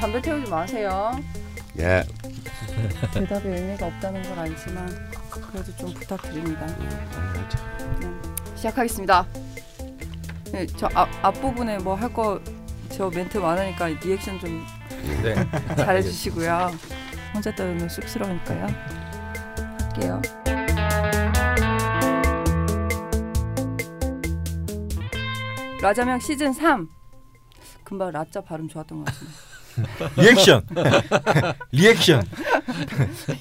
담배 태우지 마세요. 예. 대답에 의미가 없다는 걸 알지만 그래도 좀 부탁드립니다. 네, 시작하겠습니다. 네, 저 앞, 앞부분에 뭐 할 거 저 멘트 많으니까 리액션 좀 네. 잘해주시고요. 혼자 따르면 쑥스러우니까요. 할게요. 라좌명 시즌 3 금방 라좌 발음 좋았던 것 같은데. 리액션. 리액션.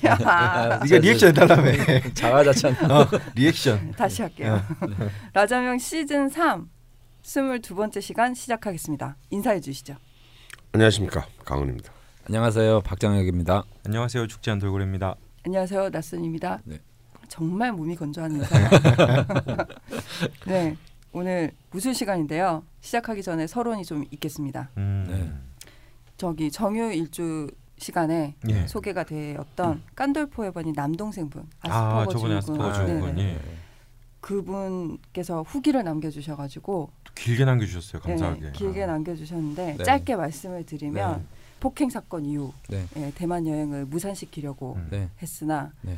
야, 네가 리액션 해달라며. 자화자찬. 어, 리액션. 다시 할게요. 라좌명 시즌 3 22번째 시간 시작하겠습니다. 인사해 주시죠. 안녕하십니까 강헌입니다. 안녕하세요. 박정혁입니다. 안녕하세요. 죽지 않은 돌고래입니다. 안녕하세요. 낯선입니다. 네. 정말 몸이 건조한 인사. 네. 오늘 무술 시간인데요. 시작하기 전에 서론이 좀 있겠습니다. 음. 네. 저기 정유 일주 시간에 예. 소개가 되었던 깐돌포의 번이 남동생분 아, 아스퍼거 저번에 증후군. 네네. 예. 그분께서 후기를 남겨주셔가지고 길게 남겨주셨어요. 네, 감사하게. 길게 남겨주셨는데 네. 짧게 말씀을 드리면 네. 폭행 사건 이후 네. 예, 대만 여행을 무산시키려고 음. 네. 했으나 네.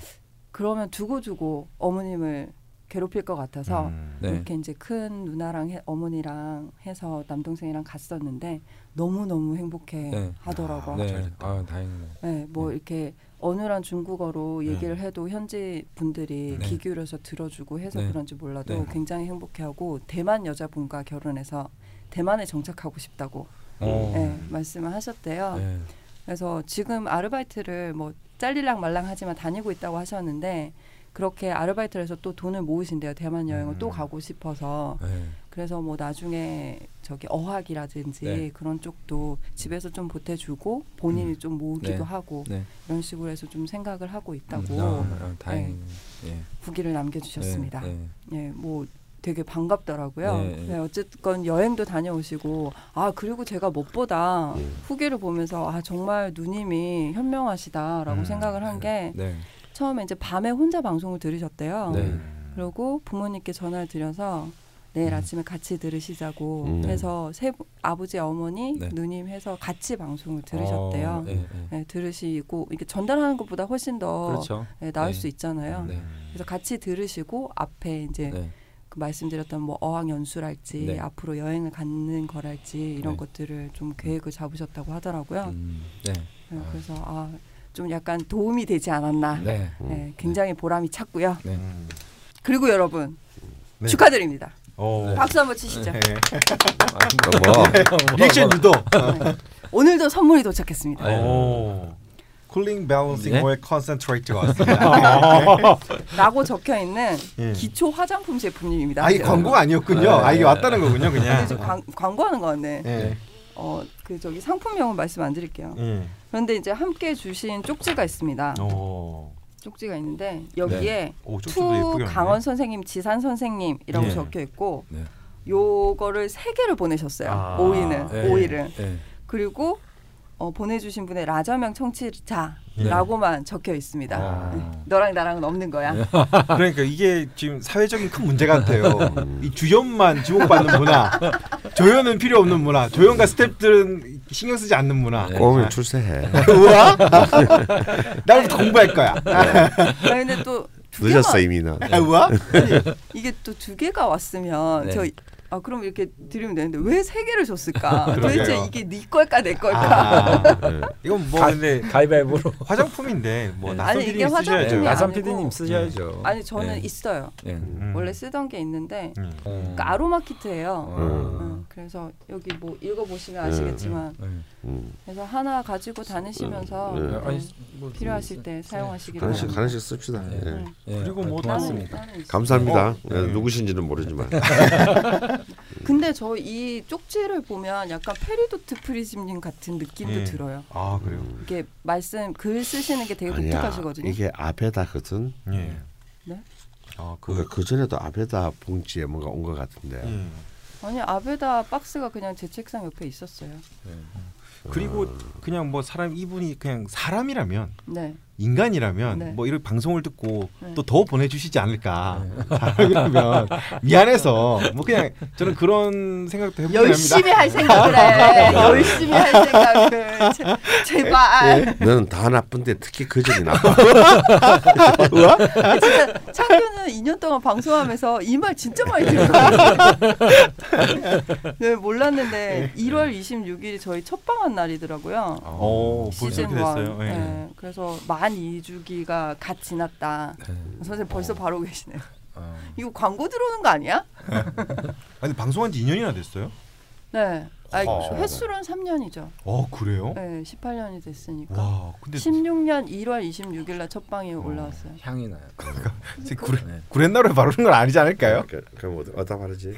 그러면 두고두고 어머님을 괴롭힐 것 같아서 음. 네. 이렇게 이제 큰 누나랑 해, 어머니랑 해서 남동생이랑 갔었는데 너무 너무 행복해 네. 하더라고. 네. 잘됐다. 아, 다행이네. 네, 뭐 네. 이렇게 어눌한 중국어로 네. 얘기를 해도 현지 분들이 네. 귀 기울여서 들어주고 해서 네. 그런지 몰라도 네. 굉장히 행복해하고 대만 여자분과 결혼해서 대만에 정착하고 싶다고 어. 네, 말씀을 하셨대요. 네. 그래서 지금 아르바이트를 뭐 잘릴랑 말랑하지만 다니고 있다고 하셨는데 그렇게 아르바이트를 해서 또 돈을 모으신대요. 대만 여행을 음. 또 가고 싶어서 네. 그래서 뭐 나중에 저기 어학이라든지 네. 그런 쪽도 집에서 좀 보태주고 본인이 음. 좀 모으기도 네. 하고 네. 이런 식으로 해서 좀 생각을 하고 있다고 음, 아, 아, 다행이네. 예. 후기를 남겨주셨습니다. 네. 네. 예, 뭐 되게 반갑더라고요. 네. 네, 어쨌건 여행도 다녀오시고 아 그리고 제가 무엇보다 음. 후기를 보면서 아 정말 누님이 현명하시다라고 음. 생각을 한게 네. 처음에 이제 밤에 혼자 방송을 들으셨대요. 네. 음. 그리고 부모님께 전화를 드려서 내일 음. 아침에 같이 들으시자고 음. 해서 세 분- 아버지 어머니 네. 누님 해서 같이 방송을 들으셨대요. 어, 네. 네. 네, 들으시고 이게 전달하는 것보다 훨씬 더 그렇죠. 네, 나을 네. 수 있잖아요. 네. 그래서 같이 들으시고 앞에 이제 네. 그 말씀드렸던 뭐 어학 연수랄지 네. 앞으로 여행을 가는 거랄지 이런 네. 것들을 좀 계획을 잡으셨다고 하더라고요. 음, 네. 네, 아. 그래서 아 좀 약간 도움이 되지 않았나. 네. 네. 굉장히 보람이 찼고요. 네. 음. 그리고 여러분 네. 축하드립니다. 오. 네. 박수 한번 치시죠. 네. 뭐 리액션 유도. 네. 오늘도 선물이 도착했습니다. 오. cooling balancing 네? oil concentrate가 왔습니다. 라고 적혀 있는 예. 기초 화장품 제품입니다. 아, 이 광고가 아니었군요. 네. 아, 이게 왔다는 거군요, 그냥. 광, 광고하는 거 같네. 예. 어, 그 저기 상품명은 말씀 안 드릴게요. 예. 그런데 이제 함께 주신 쪽지가 있습니다. 오. 쪽지가 있는데 여기에 오, 쪽지도 예쁘게 to 강헌 선생님, 지산 선생님이라고 예. 적혀 있고 네. 요거를 세 개를 보내셨어요. 아. 오이는 네. 오이를 네. 그리고 어, 보내주신 분의 라좌명 청취자라고만 적혀 있습니다. 아. 네. 너랑 나랑은 없는 거야. 그러니까 이게 지금 사회적인 큰 문제 같아요. 이 주연만 지목받는 문화, 조연은 필요 없는 문화, 조연과 스태프들은 신경 쓰지 않는 문화. 네. 꼬우면 출세해. 우와? 나부터 공부할 거야. 아니, 근데 또 늦었어 이미는. 아, 우와? 이게 또 두 개가 왔으면 네. 저 아 그럼 이렇게 드리면 되는데 왜 세 개를 줬을까? 도대체 이게 네 걸까 내 걸까? 아, 네. 이건 뭐 가- 근데 가위바위보로. 화장품인데 뭐 네. 이게 PD님 쓰셔야죠. 화장품이 나선. PD님 쓰셔야죠. 아니 저는 네. 있어요. 예. 음. 원래 쓰던 게 있는데 음. 그러니까 아로마 키트예요. 어. 음, 그래서 여기 뭐 읽어보시면 아시겠지만 네. 음. 그래서 하나 가지고 다니시면서 네. 음, 뭐, 필요하실 때 사용하시기 하나씩 바랍니다. 하나씩 씁시다. 네. 예. 음. 예. 그리고 뭐 고맙습니다. 감사합니다. 네. 누구신지는 모르지만. 근데 저 이 쪽지를 보면 약간 페리도트 프리즘님 같은 느낌도 예. 들어요. 아 그래요. 이게 말씀 글 쓰시는 게 되게 아니야. 독특하시거든요. 이게 아베다거든. 예. 네? 아 그. 그러니까 그 전에도 아베다 봉지에 뭔가 온 것 같은데. 예. 아니 아베다 박스가 그냥 제 책상 옆에 있었어요. 그리고 그냥 뭐 사람 이분이 그냥 사람이라면 네. 인간이라면 네. 뭐 이런 방송을 듣고 네. 또더 보내주시지 않을까. 그러면 미안해서 뭐 그냥 저는 그런 생각도 해보긴 합니다. 열심히 할 생각을 해. 열심히 할 생각을. 제, 제발. 너는 다 나쁜데 특히 그 점이 나빠. 진짜 창 규는 2년 동안 방송하면서 이 말 진짜 많이 들어요. 네, 몰랐는데 1월 26일이 저희 첫 방한 날이더라고요. 어, 벌써 시즌 이렇게 1. 됐어요. 예. 네, 그래서 만 2주기가 갓 지났다. 네. 선생님 벌써 바로 계시네요. 어. 이거 광고 들어오는 거 아니야? 아니 방송한 지 2년이나 됐어요? 네. 아, 어. 횟수로는 3년이죠. 어 그래요? 네, 18년이 됐으니까. 와 근데 16년 1월 26일 날 첫 방이 올라왔어요. 향이 나요. 진짜 구레, 네. 구렛나루에 바르는 건 아니지 않을까요? 그- 그럼 어디- 어디다 바르지?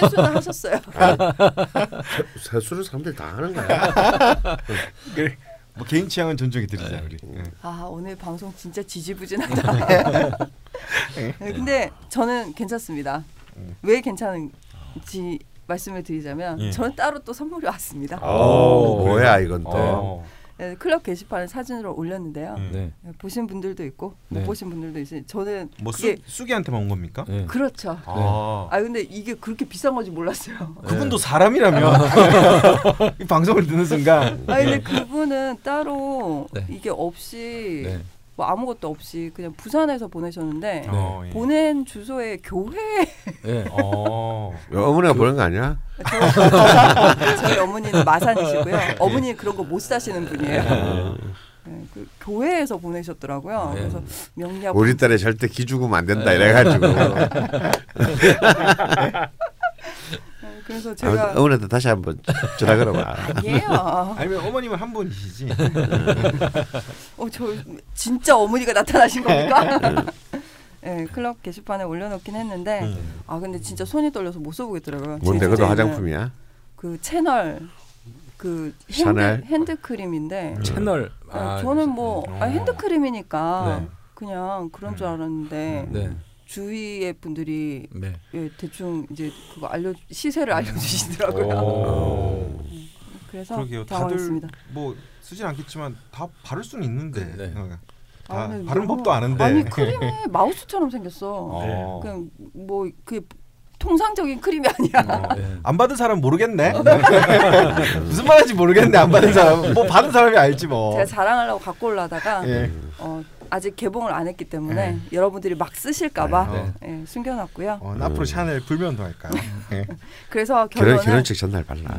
세수는 하셨어요. 세 수를 사람들이 다 하는 거야. 그래. 뭐 개인 취향은 존중해 드리자 우리. 예. 아 오늘 방송 진짜 지지부진하다. 네, 근데 저는 괜찮습니다. 왜 괜찮은지 말씀을 드리자면 예. 저는 따로 또 선물이 왔습니다. 어, 그래요? 뭐야 이건 또. 어. 네, 클럽 게시판에 사진으로 올렸는데요. 예. 네. 네, 보신 분들도 있고 못 네. 보신 분들도 있으니 저는 뭐 수, 수기한테만 온 겁니까? 네. 그렇죠. 아. 아 근데 이게 그렇게 비싼 건지 몰랐어요. 그분도 사람이라면 이 방송을 듣는 순간 아 근데 그분은 따로 네. 이게 없이 네. 뭐 아무것도 없이 그냥 부산에서 보내셨는데 어, 예. 보낸 주소에 교회 네. 어. 어머니가 보낸 거 아니야? 저- 저희 어머니는 마산이시고요. 어머니는 그런 거 못 사시는 분이에요. 네, 그 교회에서 보내셨더라고요. 네. 그래서 명리학 우리 딸에 절대 기죽으면 안 된다 이래가지고. 네, 그래서 제가 아무튼 어머니한테 다시 한번 전화 걸어봐. 아니에요. 아니면 어머님은 한 분이시지. 어, 저 진짜 어머니가 나타나신 겁니까? 네, 클럽 게시판에 올려놓긴 했는데 음. 아 근데 진짜 손이 떨려서 못 써보겠더라고요. 뭔데 주제는 화장품이야? 그 채널 그? 핸드, 핸드크림인데 채널. 아, 저는 뭐 음. 아, 핸드크림이니까 네. 그냥 그런 줄 알았는데 네. 주위의 분들이 네. 예, 대충 이제 그거 알려 시세를 알려주시더라고요. 오. 그래서 그러게요. 다들 당황했습니다. 뭐 쓰진 않겠지만 다 바를 수는 있는데 네. 어, 아, 다 근데 바른 너무- 법도 아는데. 아니 크림이 마우스처럼 생겼어. 어. 그냥 뭐 그 통상적인 크림이 아니야. 어. 네. 안 받은 사람 모르겠네. 무슨 말인지 모르겠네. 안 받은 사람. 뭐 받은 사람이 알지 뭐. 제가 자랑하려고 갖고 올라다가 예. 어, 아직 개봉을 안 했기 때문에 네. 여러분들이 막 쓰실까봐 네. 예, 숨겨놨고요. 어, 나 앞으로 샤넬 불면도 할까요? 예. 그래서 결혼 결혼식 전날 발라.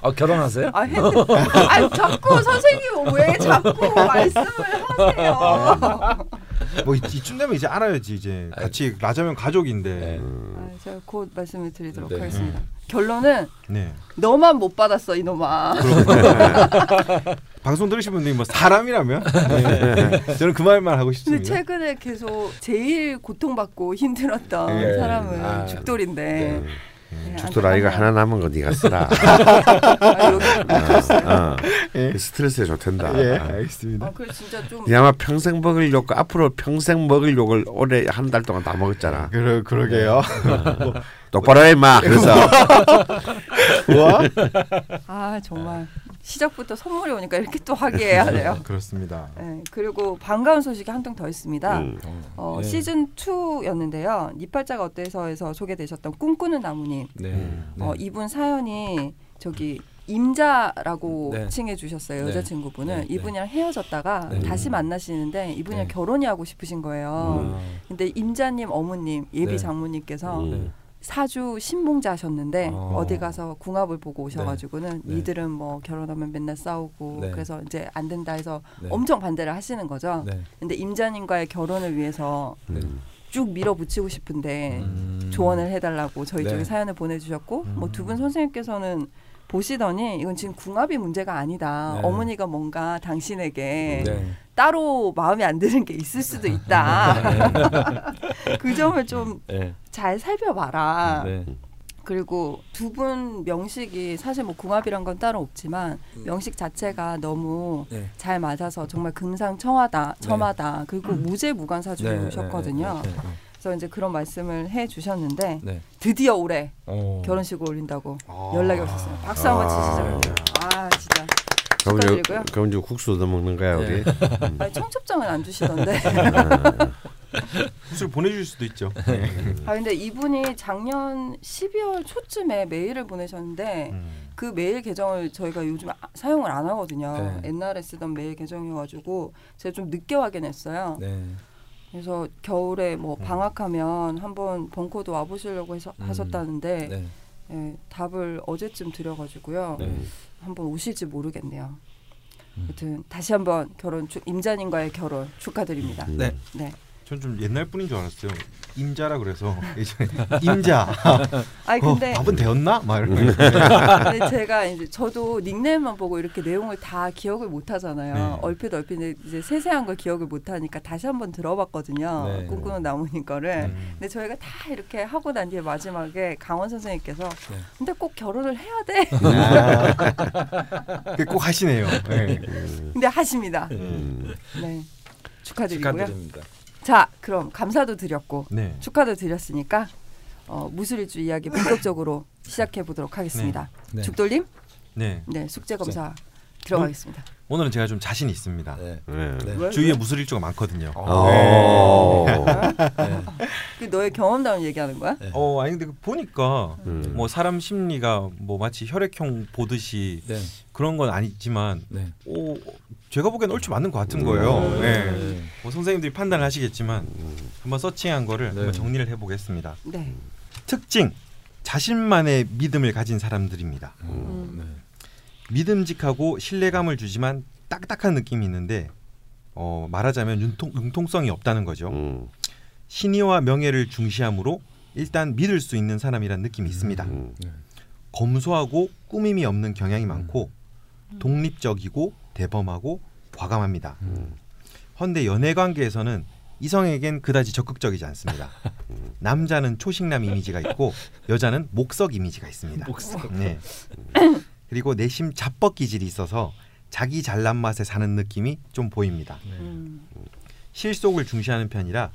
아 결혼하세요? 아, 핸드... 아 자꾸 선생님 왜 자꾸 말씀을 하세요? 뭐 이- 이쯤 되면 이제 알아야지 이제 같이 라자면 가족인데. 네. 아, 제가 곧 말씀을 드리도록 네. 하겠습니다. 결론은 네. 너만 못 받았어 이놈아. 방송 들으신 분들이 뭐 사람이라면 네. 저는 그 말만 하고 근데 싶습니다. 최근에 계속 제일 고통받고 힘들었던 네. 사람은 아. 죽돌인데 네. 네, 죽돌 아이가 하나 남은 거 네가 쓰라. 아, 묻혔어요. 어. 예. 그 스트레스에 좋단다. 예, 알겠습니다. 아, 진짜 좀 네 아마 평생 먹을 욕 앞으로 평생 먹을 욕을 올해 한 달 동안 다 먹었잖아. 그러 그러게요. 똑바로 해 마. 그래서 우와. 아 정말 시작부터 선물이 오니까 이렇게 또 화기애애야 돼요. 그렇습니다. 네, 그리고 반가운 소식이 한 통 더 있습니다. 음. 어, 네. 시즌 2였는데요. 니팔자가 어때서에서 소개되셨던 꿈꾸는 나무님. 네. 음. 네. 어, 이분 사연이 저기 임자라고 네. 칭해 주셨어요. 네. 여자친구분은 네, 네. 이분이랑 헤어졌다가 네. 다시 만나시는데 이분이랑 네. 결혼이 하고 싶으신 거예요. 아. 근데 임자님 어머님 예비 네. 장모님께서 음. 사주 신봉자셨는데 어. 어. 디 가서 궁합을 보고 오셔가지고는 네. 니들은 뭐 결혼하면 맨날 싸우고 네. 그래서 이제 안 된다 해서 네. 엄청 반대를 하시는 거죠. 네. 근데 임자님과의 결혼을 위해서 음. 쭉 밀어붙이고 싶은데 음. 조언을 해달라고 저희 네. 쪽에 사연을 보내주셨고 뭐두 분 선생님께서는 보시더니 이건 지금 궁합이 문제가 아니다. 네. 어머니가 뭔가 당신에게 네. 따로 마음에 안 드는 게 있을 수도 있다. 그 점을 좀잘 네. 살펴봐라. 네. 그리고 두 분 명식이 사실 뭐 궁합이란 건 따로 없지만 명식 자체가 너무 네. 잘 맞아서 정말 금상첨화다, 첨하다. 그리고 무죄 무관 사주셨거든요. 네. 네. 그래서 이제 그런 말씀을 해 주셨는데 네. 드디어 올해 어. 결혼식을 올린다고 아. 연락이 왔었어요. 박수 한번 치시죠. 아 진짜 그럼 이제 축하드리고요. 그럼 이제 국수 얻어 먹는 거야 우리. 네. 음. 아니, 청첩장은 안 주시던데. 굿을 보내줄 수도 있죠. 아 근데 이분이 작년 12월 초쯤에 메일을 보내셨는데 음. 그 메일 계정을 저희가 요즘 아- 사용을 안 하거든요. 네. 옛날에 쓰던 메일 계정이어가지고 제가 좀 늦게 확인했어요. 네. 그래서 겨울에 뭐 음. 방학하면 한번 벙커도 와보시려고 해서 음. 하셨다는데 네. 예, 답을 어제쯤 드려가지고요. 네. 한번 오실지 모르겠네요. 음. 여튼 다시 한번 결혼 축 임자님과의 결혼 축하드립니다. 음. 네. 네. 전 좀 옛날 분인 줄 알았어요. 임자라 그래서 임자. 아니 어, 근데 밥은 되었나? 막 이러고. 근데 제가 이제 저도 닉네임만 보고 이렇게 내용을 다 기억을 못 하잖아요. 네. 얼핏 얼핏 이제 세세한 걸 기억을 못 하니까 다시 한번 들어봤거든요. 네. 꿈꾸는 나무님 거를. 음. 근데 저희가 다 이렇게 하고 난 뒤에 마지막에 강원 선생님께서 네. 근데 꼭 결혼을 해야 돼. 그게 꼭 하시네요. 네. 근데 하십니다. 음. 네. 축하드리고요. 축하드립니다. 자, 그럼 감사도 드렸고 네. 축하도 드렸으니까 어, 무술일주 이야기 본격적으로 시작해 보도록 하겠습니다. 네. 죽돌림, 네. 네 숙제 검사 들어가겠습니다. 오늘은 제가 좀 자신 있습니다. 네. 네. 네. 왜? 주위에 무술 일주가 많거든요. 오. 네. 그 너의 경험담을 얘기하는 거야? 네. 어 아니 근데 그 보니까 음. 뭐 사람 심리가 뭐 마치 혈액형 보듯이 네. 그런 건 아니지만 네. 오 제가 보기엔 얼추 맞는 것 같은 거예요. 음. 네. 네. 뭐 선생님들이 판단을 하시겠지만 한번 서칭한 거를 네. 한번 정리를 해보겠습니다. 네. 특징 자신만의 믿음을 가진 사람들입니다. 음. 네. 믿음직하고 신뢰감을 주지만 딱딱한 느낌이 있는데 어, 말하자면 융통, 융통성이 없다는 거죠. 음. 신의와 명예를 중시함으로 일단 믿을 수 있는 사람이란 느낌이 있습니다. 음. 네. 검소하고 꾸밈이 없는 경향이 많고 독립적이고 대범하고 과감합니다. 음. 헌데 연애 관계에서는 이성에겐 그다지 적극적이지 않습니다. 남자는 초식남 이미지가 있고 여자는 목석 이미지가 있습니다. 목석. 네. 그리고 내심 자뻑 기질이 있어서 자기 잘난 맛에 사는 느낌이 좀 보입니다. 네. 음. 실속을 중시하는 편이라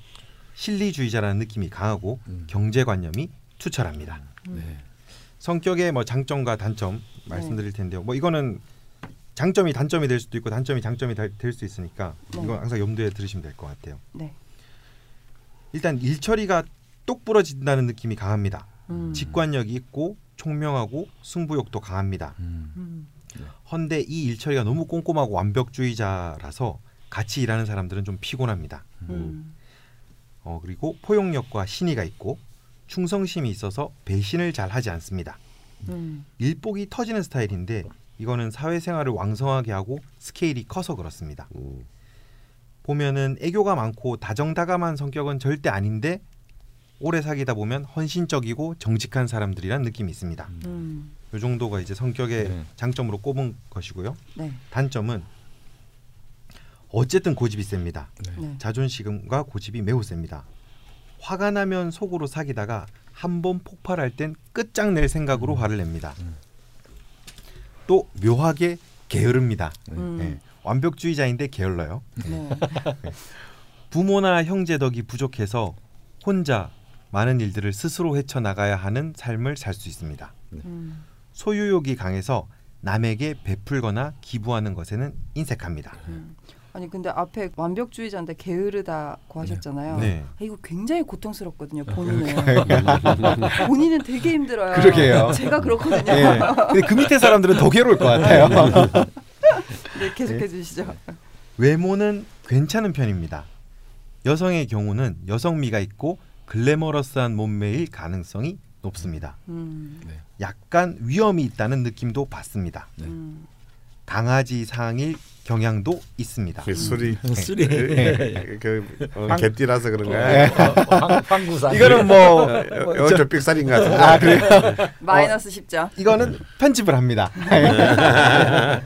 실리주의자라는 느낌이 강하고 음. 경제관념이 투철합니다. 네. 성격의 뭐 장점과 단점 말씀드릴 텐데요. 뭐 이거는 장점이 단점이 될 수도 있고 단점이 장점이 될 수 있으니까 네. 이건 항상 염두에 들으시면 될 것 같아요. 네. 일단 일 처리가 똑 부러진다는 느낌이 강합니다. 음. 직관력이 있고 총명하고 승부욕도 강합니다. 음. 음. 헌데 이 일처리가 너무 꼼꼼하고 완벽주의자라서 같이 일하는 사람들은 좀 피곤합니다. 음. 어, 그리고 포용력과 신의가 있고 충성심이 있어서 배신을 잘 하지 않습니다. 음. 일복이 터지는 스타일인데 이거는 사회생활을 왕성하게 하고 스케일이 커서 그렇습니다. 음. 보면은 애교가 많고 다정다감한 성격은 절대 아닌데 오래 사귀다 보면 헌신적이고 정직한 사람들이란 느낌이 있습니다. 음. 이 정도가 이제 성격의 네. 장점으로 꼽은 것이고요. 네. 단점은 어쨌든 고집이 셉니다. 네. 자존심과 고집이 매우 셉니다. 화가 나면 속으로 사귀다가 한 번 폭발할 땐 끝장낼 생각으로 화를 냅니다. 음. 또 묘하게 게으릅니다. 음. 네. 완벽주의자인데 게을러요. 네. 부모나 형제 덕이 부족해서 혼자 많은 일들을 스스로 헤쳐 나가야 하는 삶을 살 수 있습니다. 음. 소유욕이 강해서 남에게 베풀거나 기부하는 것에는 인색합니다. 음. 아니 근데 앞에 완벽주의자인데 게으르다고 하셨잖아요. 네. 아, 이거 굉장히 고통스럽거든요. 본인은 본인은 되게 힘들어요. 그러게요. 제가 그렇거든요. 예. 근데 그 밑에 사람들은 더 괴로울 것 같아요. 네, 계속해 주시죠. 외모는 괜찮은 편입니다. 여성의 경우는 여성미가 있고 글래머러스한 몸매일 가능성이 높습니다. 음. 네. 약간 위험이 있다는 느낌도 받습니다. 네. 음. 강아지 상일 경향도 있습니다. 그 술이 술이. 그, 그 어, 황- 개띠라서 그런 거야. 황구사. 이거는 뭐 어, 저 삑살인 것 같은데. 아, 그래요? 마이너스 10점. 이거는 편집을 합니다.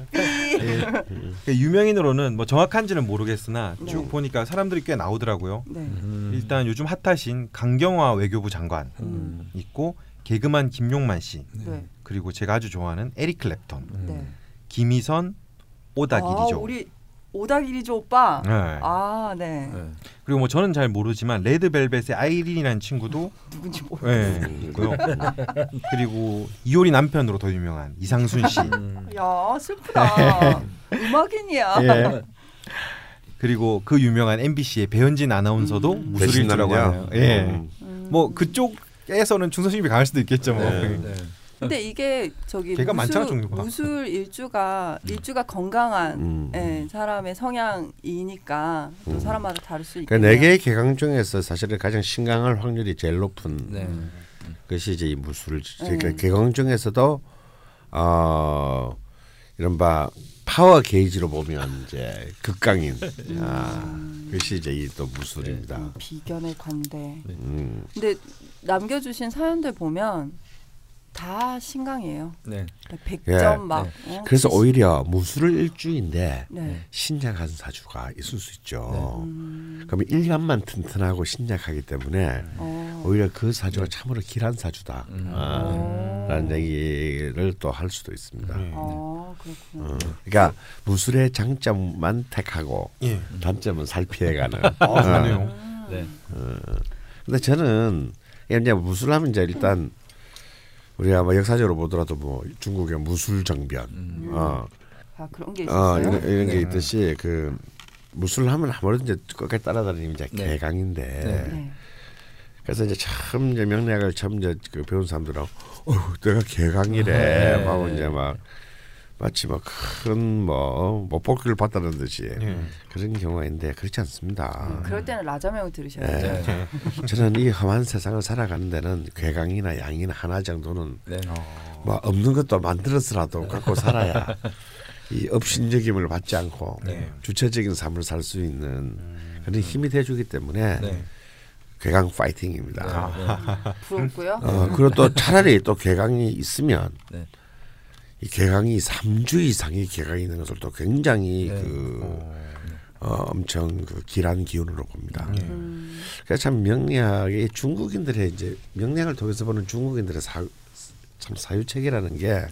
그 유명인으로는 뭐 정확한지는 모르겠으나 쭉 네. 보니까 사람들이 꽤 나오더라고요. 네. 음. 일단 요즘 핫하신 강경화 외교부 장관 음. 있고 개그만 김용만 씨 네. 그리고 제가 아주 좋아하는 에릭 음. 네. 김희선, 아, 오다기리죠. 우리 오다기리죠 오빠. 네. 아 네. 네. 그리고 뭐 저는 잘 모르지만 레드벨벳의 아이린이라는 친구도 누군지 모르. 네, 있고요. 그리고 이효리 남편으로 더 유명한 이상순 씨 음. 야 슬프다. 음악인이야. 예. 그리고 그 유명한 MBC의 배현진 아나운서도 음. 무술일주라고 하네요. 예. 음. 음. 뭐 그쪽에서는 충성심이 강할 수도 있겠죠. 뭐. 근데 이게 저기 걔가 많잖아, 무술, 종류가. 무술 일주가 일주가 건강한 음. 예, 사람의 성향이니까 또 음. 사람마다 다를 수 그러니까 있겠네요. 네 개의 개강 중에서 사실은 가장 신강할 확률이 제일 높은 네. 것이 이제 이 무술. 네. 그러니까 개강 중에서도 어 이른바 파워 게이지로 보면 이제 극강인 아, 그것이 이제 이 또 무술입니다. 음, 비견의 관대. 음. 근데 남겨주신 사연들 보면 다 신강이에요. 네. 그러니까 예. 100점 막. 어, 그래서 70. 오히려 무술을 일주인데 네. 신약 한 사주가 있을 수 있죠. 음, 그러면 일간만 튼튼하고 신약하기 때문에 어. 오히려 그 사주가 참으로 길한 사주다. 음. 아, 어. 라는 얘기를 또 할 수도 있습니다. 네. 어, 그러니까 무술의 장점만 택하고 예. 단점은 살피해가는. 아, 어. 그러네요. 네. 근데 저는 이제 무술하면 이제 일단 우리가 뭐 역사적으로 보더라도 뭐 중국의 무술 정변, 음. 어, 아 그런 게어 있었어요. 이런, 이런 게 네. 있듯이 그 무술을 하면 아무래도 이제 끝까지 따라다니는 이제 네. 개강인데 네. 네. 그래서 이제 처음 이제 명리학을 처음 이제 그 배운 사람들은 어 내가 개강이래 네. 하고 이제 막 마치 뭐 큰 뭐 못볼기를 봤다는 듯이 예. 그런 경우가 있는데 그렇지 않습니다. 그럴 때는 라자명을 들으셔야 네. 돼요. 네. 저는 이 험한 세상을 살아가는 데는 괴강이나 양이나 하나 정도는 네. 어. 뭐 없는 것도 만들어서라도 갖고 살아야 이 업신여김을 받지 않고 네. 주체적인 삶을 살 수 있는 그런 힘이 돼주기 때문에 네. 괴강 파이팅입니다. 네. 부럽고요. 어, 그리고 또 차라리 또 괴강이 있으면 네. 이 괴강이 3주 이상의 괴강이 있는 것을 또 굉장히 네. 그 어. 어, 엄청 그 길한 기운으로 봅니다. 예. 음, 그래서 참 명리학의 중국인들의 이제 명리학을 통해서 보는 중국인들의 사, 참 사유책이라는 게참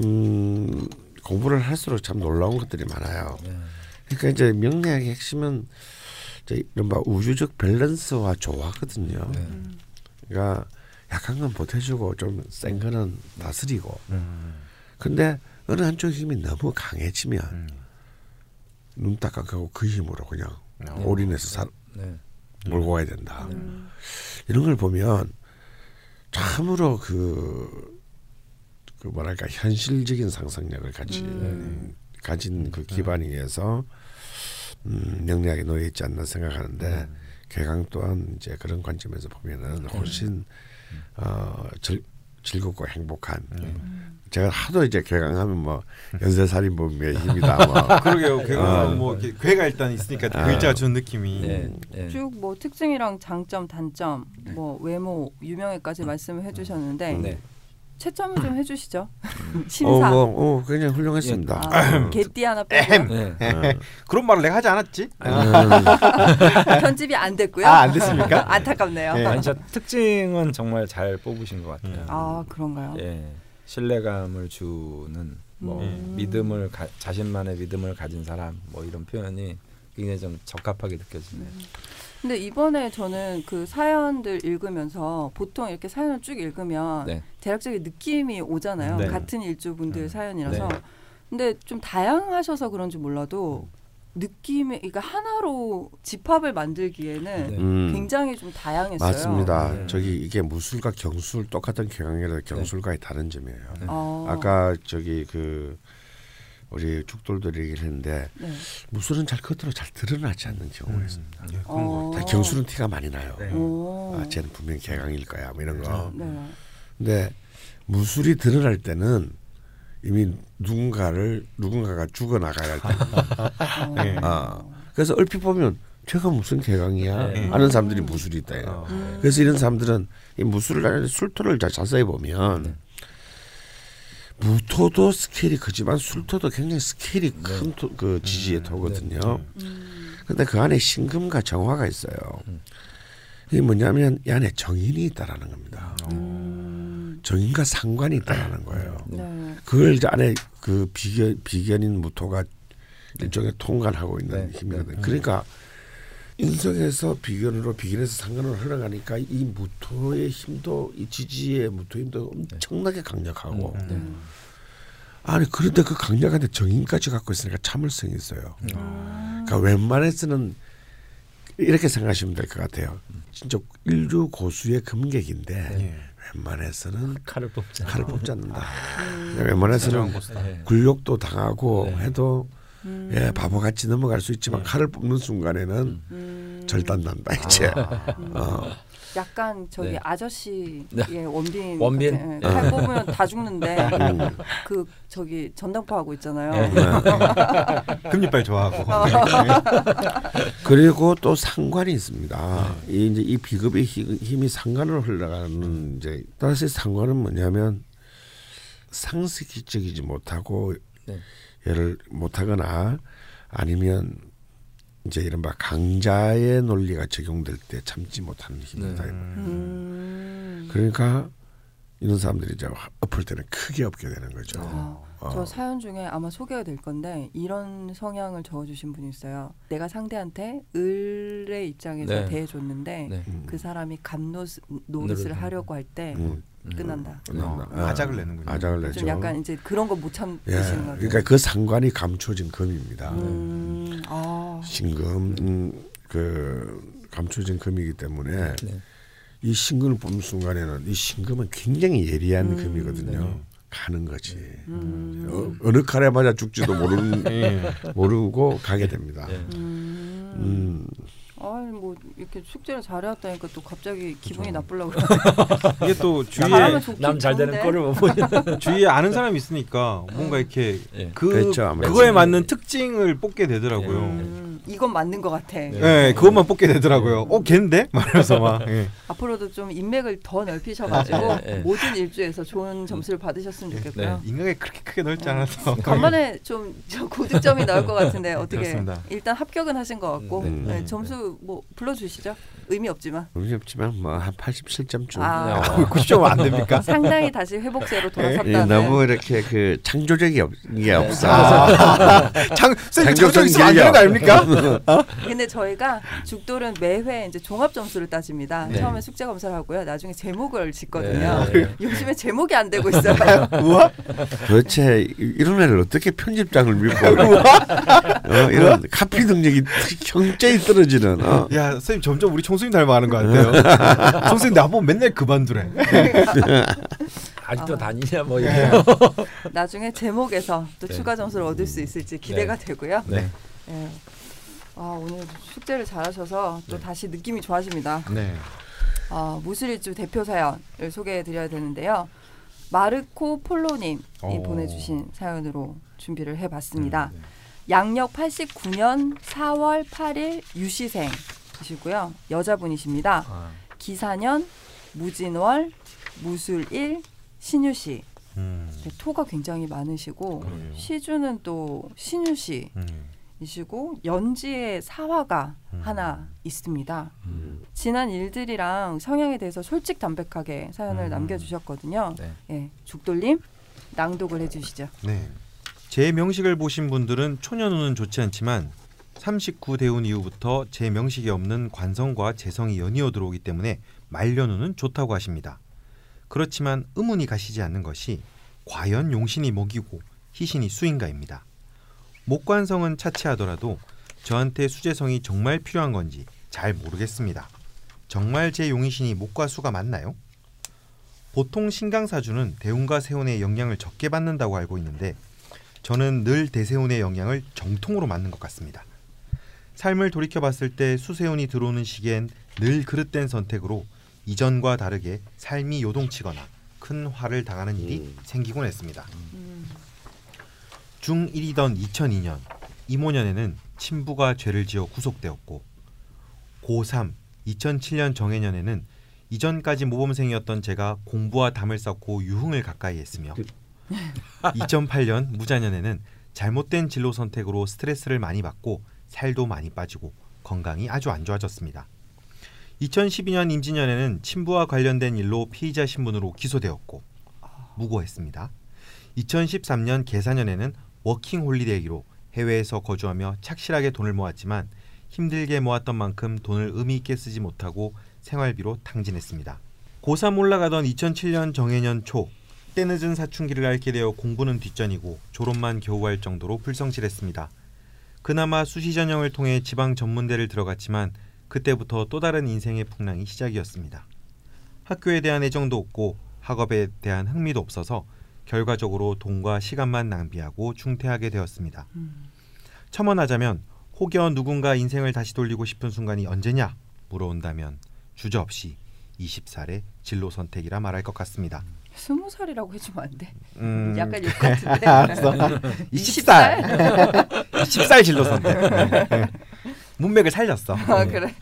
네. 공부를 할수록 참 놀라운 것들이 많아요. 네. 그러니까 이제 명리학의 핵심은 이제 이른바 우주적 밸런스와 조화거든요. 네. 그러니까 약한 건 보태주고 좀 센 거는 다스리고. 음. 근데 어느 한쪽 힘이 너무 강해지면 음. 눈딱 감고 그 힘으로 그냥 어. 올인해서 살, 네. 몰고 가야 된다. 음, 이런 걸 보면 참으로 그, 그 뭐랄까 현실적인 상상력을 같이 음. 가진 그 기반에 의해서 음, 명리학에 놓여 있지 않나 생각하는데 개강 또한 이제 그런 관점에서 보면은 훨씬 어, 즐, 즐겁고 행복한 제가 하도 이제 개강하면 뭐 연쇄살인범의 힘이다 뭐 그러게요. 괴가 어. 뭐 이렇게 괴가 일단 있으니까 아. 글자 준 느낌이. 네. 네. 쭉뭐 특징이랑 장점, 단점, 뭐 외모, 유명해까지 말씀을 해주셨는데 네. 채점을 좀 해주시죠. 어, 심사. 뭐, 어, 굉장히 훌륭했습니다. 아, 개띠 하나 빼고 네. 그런 말을 내가 하지 않았지? 편집이 안 됐고요. 아, 안 됐습니까? 안타깝네요. 네. 아니 특징은 정말 잘 뽑으신 것 같아요. 아 그런가요? 예, 신뢰감을 주는 뭐 음. 믿음을 가, 자신만의 믿음을 가진 사람 뭐 이런 표현이 굉장히 좀 적합하게 느껴지네요. 근데 이번에 저는 그 사연들 읽으면서 보통 이렇게 사연을 쭉 읽으면 네. 대략적인 느낌이 오잖아요. 네. 같은 일주분들 음. 사연이라서. 네. 근데 좀 다양하셔서 그런지 몰라도 느낌이 그러니까 하나로 집합을 만들기에는 네. 음, 굉장히 좀 다양했어요. 맞습니다. 네. 저기 이게 무술과 경술 똑같은 경영이라도 경술과의 다른 점이에요. 네. 어, 아까 저기 그 우리 죽돌들이 얘기를 했는데 네. 무술은 잘 겉으로 잘 드러나지 않는 경우가 있습니다. 예, 그런 거. 어. 다 경술은 티가 많이 나요. 네. 오. 아, 쟤는 분명 히 개강일 거야, 뭐 이런 거. 네. 근데 무술이 드러날 때는 이미 누군가를 누군가가 죽어 나가야 할 때. 어. 네. 아, 그래서 얼핏 보면 제가 무슨 개강이야 네. 하는 사람들이 무술이 있다. 요 어. 음. 그래서 이런 사람들은 이 무술을 술토를 자- 자세히 보면 네. 무토도 스케일이 크지만 술토도 굉장히 스케일이 큰그 지지의 토거든요. 음. 근데 그 안에 신금과 정화가 있어요. 이게 뭐냐면 이 안에 정인이 있다라는 겁니다. 음. 정인과 상관이 있다라는 거예요. 네. 그걸 이제 안에 그 비견 비견인 무토가 일종의 통관하고 있는 네. 힘이거든요. 그러니까 인성에서 비견으로 비견에서 상관으로 흘러가니까 이 무토의 힘도 이 지지의 무토 힘도 엄청나게 강력하고 음. 아니 그런데 그 강력한데 정인까지 갖고 있으니까 참을성이 있어요. 그러니까 웬만해서는 이렇게 생각하시면 될 것 같아요. 진짜 인류 고수의 금객인데 예. 웬만해서는 칼을 뽑지 칼을 뽑지 않는다. 음. 웬만해서는 네. 굴욕도 당하고 네. 해도 음. 예 바보같이 넘어갈 수 있지만 네. 칼을 뽑는 순간에는 음. 절단난다 이제. 어. 약간 저기 네. 아저씨의 네. 원빈 원빈? 예, 칼 뽑으면 다 죽는데 음. 그 저기 전당포 하고 있잖아요. 네. 금리빨 좋아하고. 그리고 또 상관이 있습니다. 이 이제 이 비급의 히- 힘이 상관으로 흘러가는 이제 따라서 상관은 뭐냐면 상식적이지 못하고 네. 예를 못하거나 아니면 이제 이른바 강자의 논리가 적용될 때 참지 못하는 힘이다. 네. 음. 그러니까 이런 사람들이 이제 엎을 때는 크게 엎게 되는 거죠. 아, 어. 저 사연 중에 아마 소개가 될 건데 이런 성향을 적어주신 분이 있어요. 내가 상대한테 을의 입장에서 네. 대해줬는데 네. 음. 그 사람이 감노스 노릇을 하려고 할때 음, 끝난다. 끝난다. 어, 아작을 내는군요. 아작을 좀 내죠. 약간 이제 그런 거못 예, 참으시는 거죠. 그러니까 그 상관이 감춰진 금입니다. 음, 아, 신금 음, 그 감춰진 금이기 때문에 네. 이 신금을 뽑는 순간에는 이 신금은 굉장히 예리한 음, 금이거든요. 네. 가는 거지. 음, 어, 어느 칼에 맞아 죽지도 모르는 예. 모르고 가게 됩니다. 예. 음, 음, 아이 뭐 이렇게 숙제를 잘해왔다니까 또 갑자기 기분이. 나쁘려고 그러네. 이게 또 주위에 남 잘 되는. 꼴을 못 보는. 주위에 아는 사람이 있으니까 뭔가 이렇게 예. 그 그렇죠. 그거에 맞는 특징을 뽑게 되더라고요. 음, 이건 맞는 것 같아. 네. 예, 그것만 뽑게 되더라고요. 어, 걔인데? 말해서 막. 예. 앞으로도 좀 인맥을 더 넓히셔가지고 네, 네. 모든 일주에서 좋은 점수를 받으셨으면 좋겠고요. 인간이 그렇게 크게 넓지 않아서. 간만에 좀저 고득점이 나올 것 같은데 어떻게 그렇습니다. 일단 합격은 하신 것 같고 네. 네, 점수 뭐 불러주시죠. 의미 없지만 의미 없지만 뭐 한 87점쯤. 아. 90점 안 됩니까? 상당히 다시 회복세로 예, 돌아섰다는. 너무 이렇게 그 창조적이 없, 이게 없어. 아, 장조성 장점 있으면 안 되는 거 아닙니까? 근데 저희가 죽돌은 매회 이제 종합 점수를 따집니다. 네. 처음에 숙제 검사를 하고요. 나중에 제목을 짓거든요. 네, 네. 요즘에 제목이 안 되고 있어요. 우와. 도대체 이- 이런 애를 어떻게 편집장을 믿고 어, 이런 카피 능력이 형제이 떨어지는 어. 야, 선생님 점점 우리 총 수님 닮아가는 것 같아요. 총수님 나보고 맨날 그만두래. 아직도 다니냐 뭐 이런. 나중에 제목에서 또 네. 추가 점수를 얻을 수 있을지 기대가 되고요. 네. 예. 아 오늘 숙제를 잘하셔서 또 다시 느낌이 좋아집니다. 네. 아, 무술일주 대표 사연을 소개해드려야 되는데요. 마르코 폴로님이 오. 보내주신 사연으로 준비를 해봤습니다. 네. 양력 89년 4월 8일 유시생이 시고요. 여자분이십니다. 아, 기사년, 무진월, 무술일, 신유시. 음. 네, 토가 굉장히 많으시고 그러게요. 시주는 또 신유시. 음. 이시고 연지에 사화가 음. 하나 있습니다. 음. 지난 일들이랑 성향에 대해서 솔직 담백하게 사연을 음. 남겨주셨거든요. 네. 예, 죽돌님 낭독을 해주시죠. 네. 제 명식을 보신 분들은 초년후는 좋지 않지만 39 대운 이후부터 제 명식에 없는 관성과 재성이 연이어 들어오기 때문에 말년후는 좋다고 하십니다. 그렇지만 의문이 가시지 않는 것이 과연 용신이 목이고 희신이 수인가입니다. 목관성은 차치하더라도 저한테 수재성이 정말 필요한 건지 잘 모르겠습니다. 정말 제 용의신이 목과 수가 맞나요? 보통 신강사주는 대운과 세운의 영향을 적게 받는다고 알고 있는데 저는 늘 대세운의 영향을 정통으로 맞는 것 같습니다. 삶을 돌이켜 봤을 때 수세운이 들어오는 시기엔 늘 그릇된 선택으로 이전과 다르게 삶이 요동치거나 큰 화를 당하는 일이 음. 생기곤 했습니다. 중1이던 2002년 이모년에는 친부가 죄를 지어 구속되었고 고3 2007년 정해년에는 이전까지 모범생이었던 제가 공부와 담을 쌓고 유흥을 가까이 했으며 2008년 무자년에는 잘못된 진로 선택으로 스트레스를 많이 받고 살도 많이 빠지고 건강이 아주 안 좋아졌습니다. 2012년 임진년에는 친부와 관련된 일로 피의자 신분으로 기소되었고 무고했습니다. 2013년 계사년에는 워킹 홀리데이로 해외에서 거주하며 착실하게 돈을 모았지만 힘들게 모았던 만큼 돈을 의미 있게 쓰지 못하고 생활비로 탕진했습니다. 고3 올라가던 2007년 정해년 초 때늦은 사춘기를 앓게 되어 공부는 뒷전이고 졸업만 겨우 할 정도로 불성실했습니다. 그나마 수시 전형을 통해 지방 전문대를 들어갔지만 그때부터 또 다른 인생의 풍랑이 시작이었습니다. 학교에 대한 애정도 없고 학업에 대한 흥미도 없어서 결과적으로 돈과 시간만 낭비하고 중퇴하게 되었습니다. 음. 첨언하자면 혹여 누군가 인생을 다시 돌리고 싶은 순간이 언제냐 물어온다면 주저없이 20살의 진로 선택이라 말할 것 같습니다. 스무 살이라고 해주면 안 돼? 음, 약간 욕 같은데. 알았어. 20살. 20살 진로 선택. 문맥을 살렸어. 아 그래.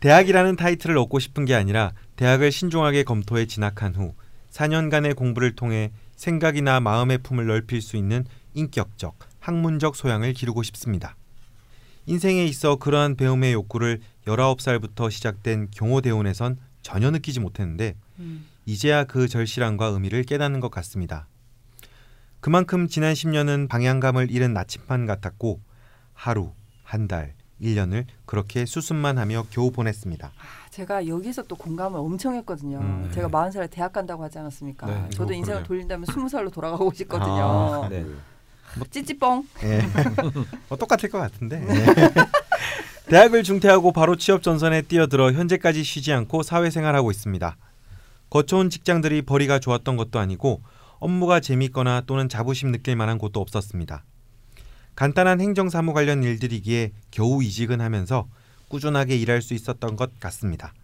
대학이라는 타이틀을 얻고 싶은 게 아니라 대학을 신중하게 검토해 진학한 후 4년간의 공부를 통해 생각이나 마음의 품을 넓힐 수 있는 인격적, 학문적 소양을 기르고 싶습니다. 인생에 있어 그러한 배움의 욕구를 19살부터 시작된 경호대원에선 전혀 느끼지 못했는데 음. 이제야 그 절실함과 의미를 깨닫는 것 같습니다. 그만큼 지난 10년은 방향감을 잃은 나침반 같았고 하루, 한 달, 1년을 그렇게 수습만 하며 겨우 보냈습니다. 아, 제가 여기서 또 공감을 엄청 했거든요. 음, 제가 네. 40살에 대학 간다고 하지 않았습니까? 네. 저도 어, 인생을 그러네요. 돌린다면 20살로 돌아가고 싶거든요. 아, 네. 찌찌뻥. 예. 뭐 똑같을 것 같은데. 대학을 중퇴하고 바로 취업 전선에 뛰어들어 현재까지 쉬지 않고 사회생활하고 있습니다. 거쳐온 직장들이 벌이가 좋았던 것도 아니고 업무가 재밌거나 또는 자부심 느낄 만한 곳도 없었습니다. 간단한 행정사무 관련 일들이기에 겨우 이직은 하면서 꾸준하게 일할 수 있었던 것 같습니다.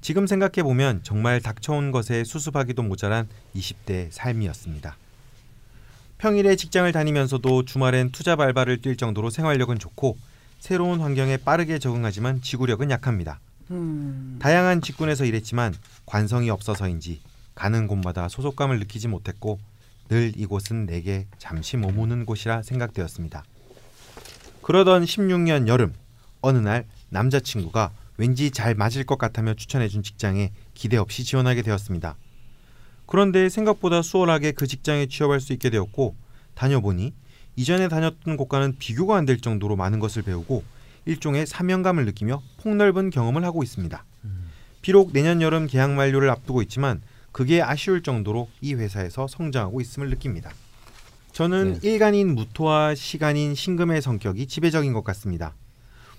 지금 생각해 보면 정말 닥쳐온 것에 수습하기도 모자란 20대의 삶이었습니다. 평일에 직장을 다니면서도 주말엔 투잡 알바를 뛸 정도로 생활력은 좋고 새로운 환경에 빠르게 적응하지만 지구력은 약합니다. 음. 다양한 직군에서 일했지만 관성이 없어서인지 가는 곳마다 소속감을 느끼지 못했고 늘 이곳은 내게 잠시 머무는 곳이라 생각되었습니다. 그러던 16년 여름 어느 날 남자친구가 왠지 잘 맞을 것 같다며 추천해준 직장에 기대 없이 지원하게 되었습니다. 그런데 생각보다 수월하게 그 직장에 취업할 수 있게 되었고 다녀보니 이전에 다녔던 곳과는 비교가 안 될 정도로 많은 것을 배우고 일종의 사명감을 느끼며 폭넓은 경험을 하고 있습니다. 비록 내년 여름 계약 만료를 앞두고 있지만 그게 아쉬울 정도로 이 회사에서 성장하고 있음을 느낍니다. 저는 일간인 무토와 시간인 신금의 성격이 지배적인 것 같습니다.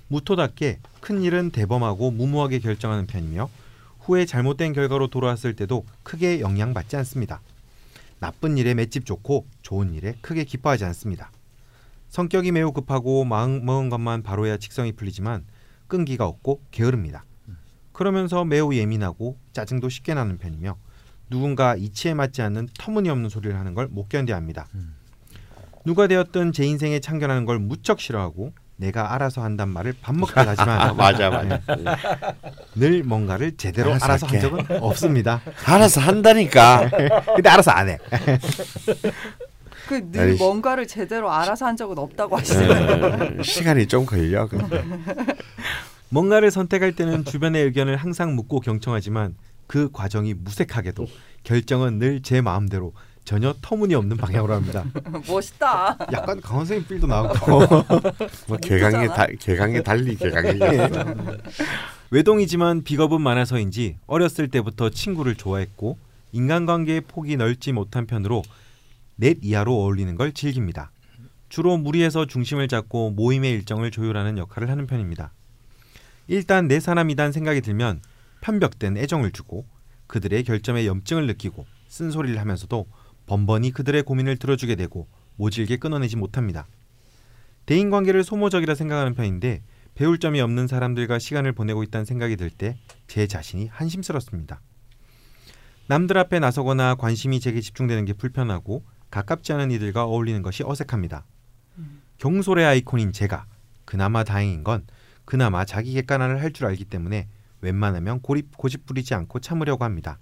무토답게 큰 일은 대범하고 무모하게 결정하는 편이며 후에 잘못된 결과로 돌아왔을 때도 크게 영향받지 않습니다. 나쁜 일에 맷집 좋고 좋은 일에 크게 기뻐하지 않습니다. 성격이 매우 급하고 마음 먹은 것만 바로야 직성이 풀리지만 끈기가 없고 게으릅니다. 그러면서 매우 예민하고 짜증도 쉽게 나는 편이며 누군가 이치에 맞지 않는 터무니없는 소리를 하는 걸 못 견뎌합니다. 누가 되었든 제 인생에 참견하는 걸 무척 싫어하고 내가 알아서 한단 말을 밥 먹듯 하지만 맞아 맞아. 늘 뭔가를 제대로 알아서 알아서 한. 적은 없습니다. 알아서 한다니까. 근데 알아서 안 해. 그늘 아니, 뭔가를 제대로 알아서 한 적은 없다고 하시더라고요. 어, 시간이 좀 걸려. 근데. 뭔가를 선택할 때는 주변의 의견을 항상 묻고 경청하지만 그 과정이 무색하게도 결정은 늘 제 마음대로 전혀 터무니없는 방향으로 합니다. 멋있다. 약간 강원 선생님 필도 나오고 뭐 개강에 다, 개강에 달리 개강이었어. 외동이지만 비겁은 많아서인지 어렸을 때부터 친구를 좋아했고 인간관계의 폭이 넓지 못한 편으로 넷 이하로 어울리는 걸 즐깁니다. 주로 무리해서 중심을 잡고 모임의 일정을 조율하는 역할을 하는 편입니다. 일단 내 사람이란 생각이 들면 편벽된 애정을 주고 그들의 결점에 염증을 느끼고 쓴소리를 하면서도 번번이 그들의 고민을 들어주게 되고 모질게 끊어내지 못합니다. 대인관계를 소모적이라 생각하는 편인데 배울 점이 없는 사람들과 시간을 보내고 있다는 생각이 들 때 제 자신이 한심스럽습니다. 남들 앞에 나서거나 관심이 제게 집중되는 게 불편하고 가깝지 않은 이들과 어울리는 것이 어색합니다. 경솔의 아이콘인 제가 그나마 다행인 건 그나마 자기 객관화를 할 줄 알기 때문에 웬만하면 고립 고집 부리지 않고 참으려고 합니다.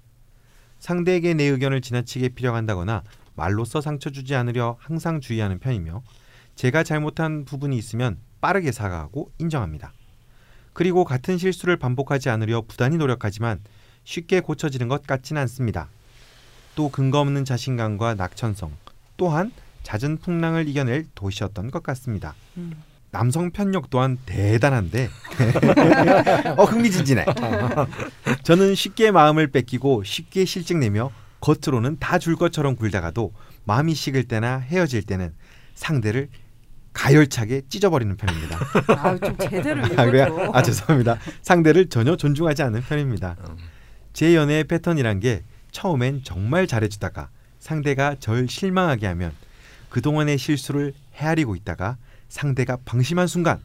상대에게 내 의견을 지나치게 필요한다거나 말로써 상처 주지 않으려 항상 주의하는 편이며 제가 잘못한 부분이 있으면 빠르게 사과하고 인정합니다. 그리고 같은 실수를 반복하지 않으려 부단히 노력하지만 쉽게 고쳐지는 것 같지는 않습니다. 또 근거 없는 자신감과 낙천성 또한 잦은 풍랑을 이겨낼 도시였던 것 같습니다. 음. 남성 편력 또한 대단한데 어 흥미진진해. 저는 쉽게 마음을 뺏기고 쉽게 실증내며 겉으로는 다 줄 것처럼 굴다가도 마음이 식을 때나 헤어질 때는 상대를 가열차게 찢어버리는 편입니다. 아, 좀 제대로 아, 그래요? 읽어줘. 아 죄송합니다. 상대를 전혀 존중하지 않는 편입니다. 어. 제 연애의 패턴이란 게 처음엔 정말 잘해주다가 상대가 절 실망하게 하면 그동안의 실수를 헤아리고 있다가 상대가 방심한 순간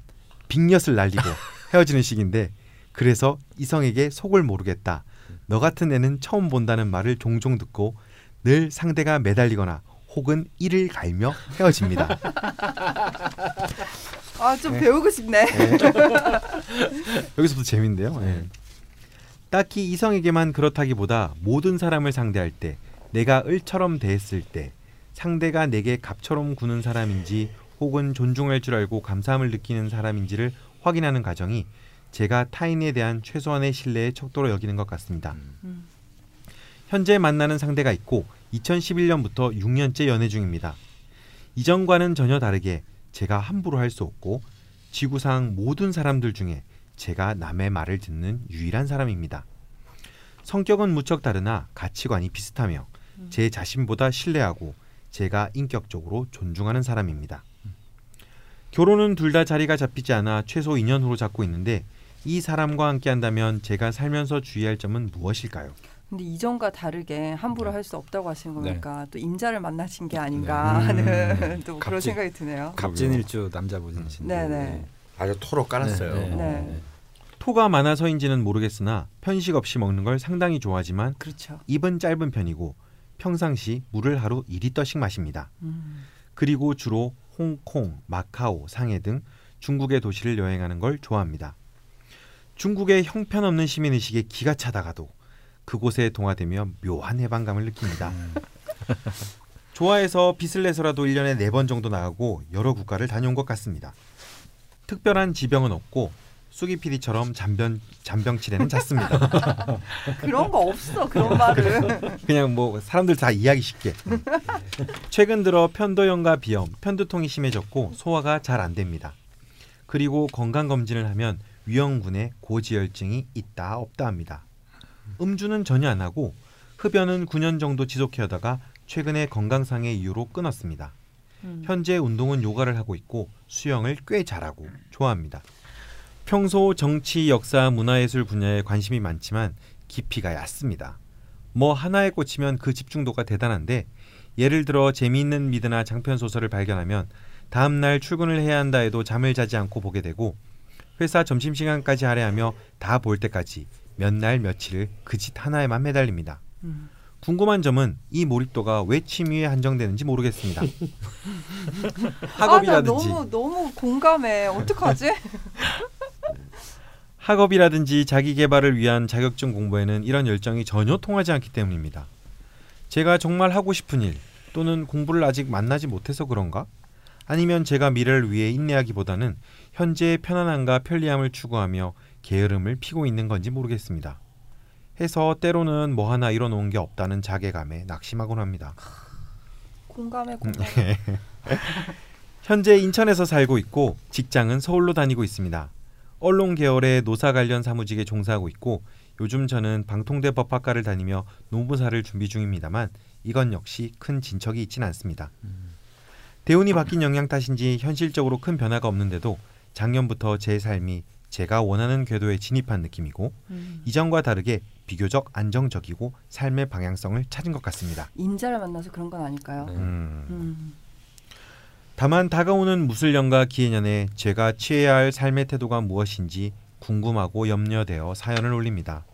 빅엿을 날리고 헤어지는 식인데 그래서 이성에게 속을 모르겠다. 너 같은 애는 처음 본다는 말을 종종 듣고 늘 상대가 매달리거나 혹은 이를 갈며 헤어집니다. 아, 좀 배우고 싶네. 여기서부터 재밌는데요. 예. 딱히 이성에게만 그렇다기보다 모든 사람을 상대할 때 내가 을처럼 대했을 때 상대가 내게 갑처럼 구는 사람인지 혹은 존중할 줄 알고 감사함을 느끼는 사람인지를 확인하는 과정이 제가 타인에 대한 최소한의 신뢰의 척도로 여기는 것 같습니다. 음. 현재 만나는 상대가 있고 2011년부터 6년째 연애 중입니다. 이전과는 전혀 다르게 제가 함부로 할 수 없고 지구상 모든 사람들 중에 제가 남의 말을 듣는 유일한 사람입니다. 성격은 무척 다르나 가치관이 비슷하며 제 자신보다 신뢰하고 제가 인격적으로 존중하는 사람입니다. 결혼은 둘 다 자리가 잡히지 않아 최소 2년 후로 잡고 있는데 이 사람과 함께 한다면 제가 살면서 주의할 점은 무엇일까요? 근데 이전과 다르게 함부로 네. 할수 없다고 하시는 네. 거니까 또 임자를 만나신 게 아닌가 네. 하는 또 그런 갑질. 생각이 드네요. 갑진일주 남자분이신데. 네네. 아주 토로 깔았어요. 네, 네. 네. 토가 많아서인지는 모르겠으나 편식 없이 먹는 걸 상당히 좋아하지만 그렇죠. 입은 짧은 편이고 평상시 물을 하루 2리터씩 마십니다. 음. 그리고 주로 홍콩, 마카오, 상해 등 중국의 도시를 여행하는 걸 좋아합니다. 중국의 형편없는 시민의식에 기가 차다가도 그곳에 동화되며 묘한 해방감을 느낍니다. 좋아해서 빚을 내서라도 1년에 4번 정도 나가고 여러 국가를 다녀온 것 같습니다. 특별한 지병은 없고 쑥이 PD처럼 잔병, 잔병치레는 잦습니다. 그런 거 없어 그런 말은. 그냥 뭐 사람들 다 이해하기 쉽게. 최근 들어 편도염과 비염, 편두통이 심해졌고 소화가 잘 안 됩니다. 그리고 건강 검진을 하면 위험군에 고지혈증이 있다 없다 합니다. 음주는 전혀 안 하고 흡연은 9년 정도 지속해 하다가 최근에 건강상의 이유로 끊었습니다. 음. 현재 운동은 요가를 하고 있고 수영을 꽤 잘하고 좋아합니다. 평소 정치, 역사, 문화예술 분야에 관심이 많지만 깊이가 얕습니다. 뭐 하나에 꽂히면 그 집중도가 대단한데 예를 들어 재미있는 미드나 장편 소설을 발견하면 다음 날 출근을 해야 한다 해도 잠을 자지 않고 보게 되고 회사 점심시간까지 할애하며 다 볼 때까지 몇 날 며칠을 그 짓 하나에만 매달립니다. 음. 궁금한 점은 이 몰입도가 왜 취미에 한정되는지 모르겠습니다. 아, 나 학업이라든지 너무 너무 공감해. 어떡하지? 학업이라든지 자기 개발을 위한 자격증 공부에는 이런 열정이 전혀 통하지 않기 때문입니다. 제가 정말 하고 싶은 일 또는 공부를 아직 만나지 못해서 그런가? 아니면 제가 미래를 위해 인내하기보다는 현재의 편안함과 편리함을 추구하며 게으름을 피고 있는 건지 모르겠습니다. 해서 때로는 뭐 하나 이뤄놓은 게 없다는 자괴감에 낙심하곤 합니다. 공감해 공감해. 현재 인천에서 살고 있고 직장은 서울로 다니고 있습니다. 언론 계열의 노사 관련 사무직에 종사하고 있고 요즘 저는 방통대 법학과를 다니며 노무사를 준비 중입니다만 이건 역시 큰 진척이 있진 않습니다. 대운이 바뀐 영향 탓인지 현실적으로 큰 변화가 없는데도 작년부터 제 삶이 제가 원하는 궤도에 진입한 느낌이고 음. 이전과 다르게 비교적 안정적이고 삶의 방향성을 찾은 것 같습니다. 임자를 만나서 그런 건 아닐까요? 네. 음. 음. 다만 다가오는 무술년과 기해년에 제가 취해야 할 삶의 태도가 무엇인지 궁금하고 염려되어 사연을 올립니다.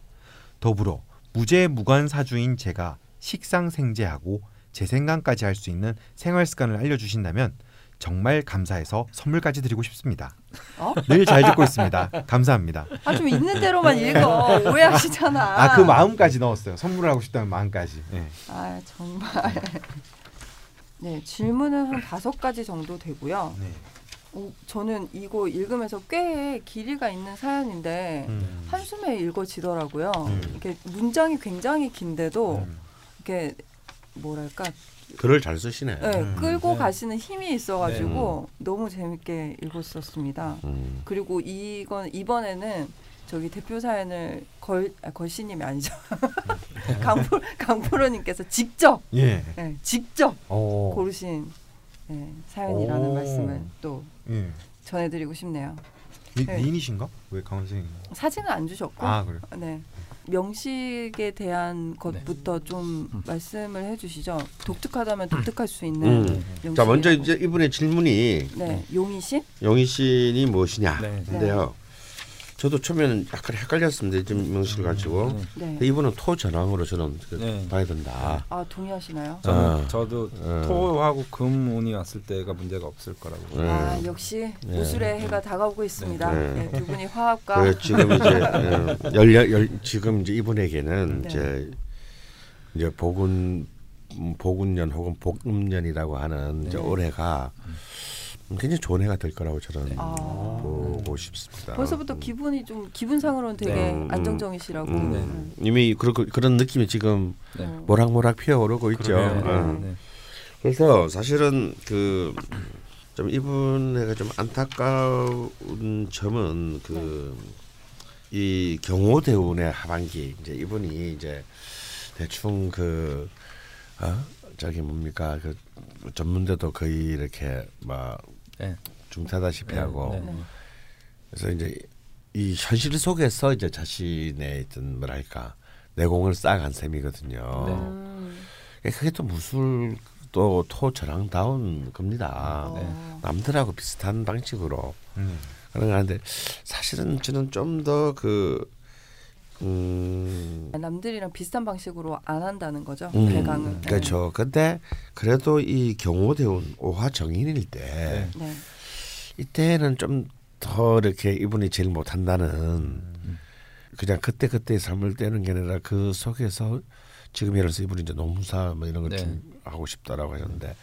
더불어 무죄 무관 사주인 제가 식상생재하고 재생강까지 할 수 있는 생활 습관을 알려주신다면 정말 감사해서 선물까지 드리고 싶습니다. 어? 늘잘 듣고 있습니다. 감사합니다. 아 좀 있는 대로만 읽어. 오해하시잖아. 아 그 마음까지 넣었어요. 선물을 하고 싶다는 마음까지. 네. 아 정말. 네 질문은 한 다섯 가지 정도 되고요. 네. 어, 저는 이거 읽으면서 꽤 길이가 있는 사연인데 음. 한숨에 읽어지더라고요. 음. 이게 문장이 굉장히 긴데도 음. 이렇게 뭐랄까 글을 잘 쓰시네. 네, 끌고 네. 가시는 힘이 있어가지고 너무 재밌게 읽었었습니다. 음. 그리고 이건 이번에는 저기 대표 사연을 걸 아, 걸씨님이 아니죠 강프 강프로님께서 직접 예. 네, 직접 어. 고르신 네, 사연이라는 오. 말씀을 또 예. 전해드리고 싶네요. 미, 네. 미인이신가? 왜 강원 선생님? 사진은 안 주셨고 아 그래. 네. 명식에 대한 것부터 좀 말씀을 해주시죠. 독특하다면 독특할 수 있는 음. 자 먼저 이제 이분의 질문이 네 용이신 용의 신이 무엇이냐. 네. 근데요. 저도 처음에는 약간 헷갈렸습니다. 지금 명식을 가지고. 네. 근데 이분은 토전왕으로 저는 그 네. 봐야 된다. 아 동의하시나요? 저는 아. 저도 어. 토하고 금 운이 왔을 때가 문제가 없을 거라고. 네. 아 역시 네. 우술의 해가 다가오고 있습니다. 네. 네, 두 분이 화합과 그래 지금 이제 어, 열려 열 지금 이제 이분에게는 네. 이제 이제 복운 음, 복운년 혹은 복음년이라고 하는 이제 네. 올해가 굉장히 좋은 해가 될 거라고 저는 아. 보고 싶습니다. 벌써부터 기분이 좀 기분상으로는 되게 네. 안정적이시라고. 음. 네. 음. 이미 그런 그런 느낌이 지금 네. 어. 모락모락 피어오르고 있죠. 그러네요. 네. 어. 네. 그래서 사실은 그 좀 이분에게 좀 안타까운 점은 그 이 경호 대운의 하반기 이제 이분이 이제 대충 그 어? 저기 뭡니까 그 전문대도 거의 이렇게 막 네. 중퇴하다시피 네. 하고 네. 네. 그래서 이제 이 현실 속에서 이제 자신의 어떤 뭐랄까 내공을 쌓아간 셈이거든요. 네. 음. 그게 또 무술 또 토저랑다운 겁니다. 네. 어. 남들하고 비슷한 방식으로 음. 그런 거 하는데 사실은 저는 좀 더 그 음, 남들이랑 비슷한 방식으로 안 한다는 거죠. 음, 배강을. 네. 그렇죠. 근데 그래도 이 경호대운 오화 정인일 때 네. 네. 이때는 좀 더 이렇게 이분이 제일 못한다는 음. 그냥 그때 그때 삶을 떼는 게 아니라 그 속에서 지금 예를 들어서 이분이 이제 농사 뭐 이런 걸 네. 좀 하고 싶다라고 하셨는데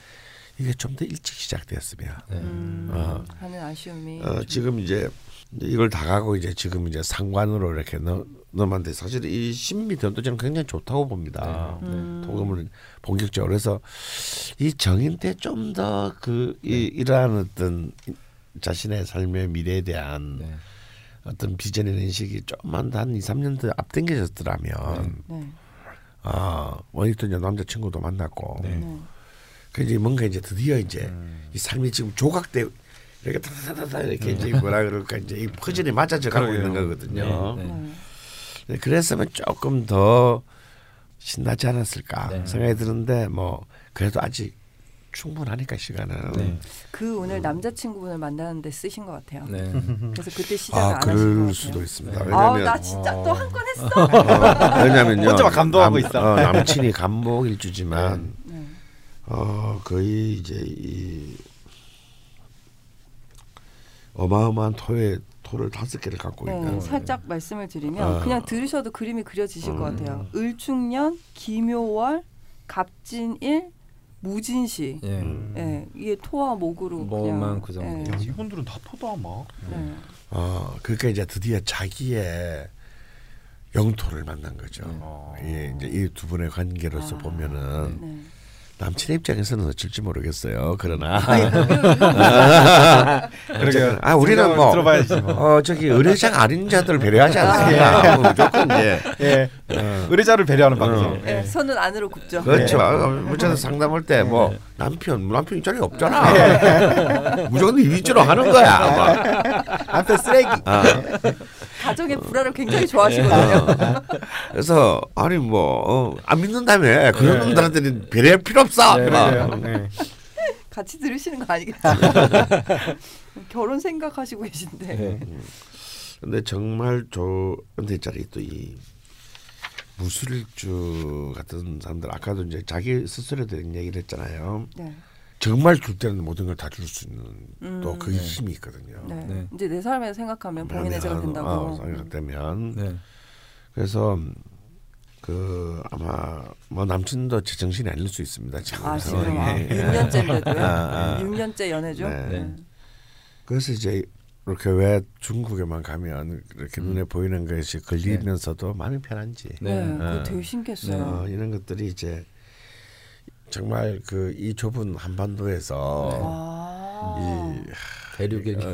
이게 좀 더 일찍 시작되었으면 네. 음, 어. 하는 아쉬움이. 어, 좀- 지금 이제 이제 이걸 다 가고 이제 지금 이제 상관으로 이렇게 넣, 넣으면 사실 이 신비전도 저는 굉장히 좋다고 봅니다. 네. 음. 도금을 본격적으로 그래서 이 정인 때 좀 더그이 이러한 어떤 자신의 삶의 미래에 대한 네. 어떤 비전이나 인식이 조금만 더한 2, 3년 더 앞당겨졌더라면 네. 아 이제 남자친구도 만났고 네. 네. 그 이제 뭔가 이제 드디어 이제 음. 이 삶이 지금 조각돼 이렇게 타타타타 이렇게 이제 뭐라 그럴까 이제 이 퍼즐이 맞아져 가고 그러게요. 있는 거거든요. 네. 네. 네, 그랬으면 조금 더 신나지 않았을까 네. 생각이 드는데 뭐 그래도 아직 충분하니까 시간은. 네. 그 오늘 남자친구분을 만나는데 쓰신 것 같아요. 네. 그래서 그때 시작을 아 안 하신 것 같아요. 수도 있습니다. 네. 아, 왜냐하면 나 진짜 또 한 건 했어. 어, 왜냐면요. 혼자 막 감동하고 남, 있어. 어, 남친이 감목 일주지만 네. 어 거의 이제 이 어마어마한 토에 토를 다섯 개를 갖고 네, 있는 살짝 말씀을 드리면 어. 그냥 들으셔도 그림이 그려지실 것 음. 같아요. 을충년, 기묘월, 갑진일, 무진시. 예. 음. 예, 이게 토와 목으로 뭐만 그냥. 그 정도. 예, 야, 이분들은 다 토다 막. 네. 어 그러니까 이제 드디어 자기의 영토를 만난 거죠. 어. 예, 이제 이 두 분의 관계로서 아. 보면은 네. 남친 입장에서는 어쩔지 모르겠어요. 그러나 그러게요. 아 우리는 뭐 들어봐야지. 뭐. 어 저기 의뢰자가 아닌 자들 배려하지 않습니다. 무조건 이제 예. 어, 의뢰자를 배려하는 방송. 어. 예, 손은 안으로 굽죠. 그렇죠. 네. 아, 문자에서 상담할 때 뭐 남편 남편 입장이 없잖아. 무조건 이 위주로 하는 거야. 막. 앞에 쓰레기. 아, 가정의 불화를 굉장히 좋아하시거든요. 그래서 아니 뭐안 믿는다며 그런 놈들한테는 배려할 필요 없어. 네. 네. 같이 들으시는 거 아니겠죠? 결혼 생각하시고 계신데. 네. 근데 정말 저 근데 있잖아요 또이 무술주 같은 사람들 아까도 이제 자기 스스로에 대한 얘기를 했잖아요. 네. 정말 줄 때는 모든 걸 다 줄 수 있는 음. 또그 네. 힘이 있거든요. 네. 네. 이제 내 삶에 생각하면 본인의 제가 된다고. 어, 생각되면 네. 그래서 그 아마 뭐 남친도 제 정신이 아닐 수 있습니다 지금 아 지금 아, 상황이. 6년째인데도요. 아, 아. 6년째 연애죠. 네. 네. 그래서 이제 이렇게 왜 중국에만 가면 이렇게 눈에 보이는 것이 걸리면서도 마음이 편한지 네. 네, 그거 어. 되게 신기했어요. 어, 이런 것들이 이제 정말 그 이 좁은 한반도에서 아. 이 대륙의 어,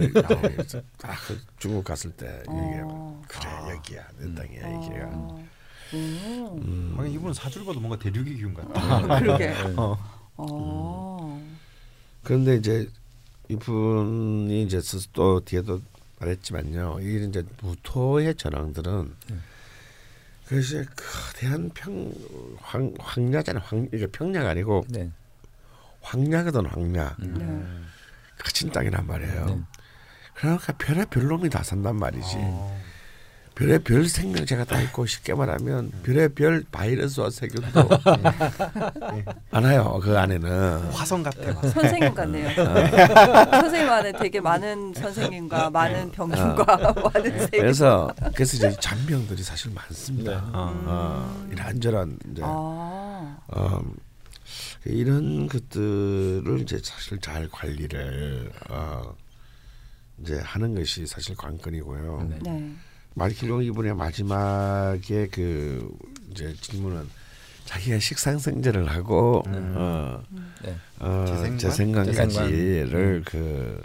딱그 중국 갔을 때 이게 어. 그래 여기야 내 땅이야 이게야. 어. 음. 음. 이분은 사줄 봐도 뭔가 대륙의 기운 같아. 그러게. 어. 어. 그런데 이제 이분이 이제 또 뒤에도 말했지만요. 이 이제 무토의 전황들은 그것이 거대한 평 황, 황야잖아요. 황 이게 평야가 아니고 네. 황야거든 황야. 네. 거친 땅이란 말이에요. 네. 그러니까 별의 별 놈이 다 산단 말이지. 어. 별의 별 생명체가 다 있고 쉽게 말하면 별의 별 바이러스와 세균도 많아요. 그 안에는. 화성 같아. 화성. 선생님 같네요. 선생님 안에 되게 많은 선생님과 많은 병균과 많은 세균. 그래서 그래서 이제 잔병들이 사실 많습니다. 네. 어, 이런저런 이제 아. 어, 이런 것들을 이제 사실 잘 관리를 어, 이제 하는 것이 사실 관건이고요. 네. 네. 마이클 이분의 마지막에 그 이제 질문은 자기가 식상성제를 하고 어, 네. 어, 재생관? 재생관까지를 그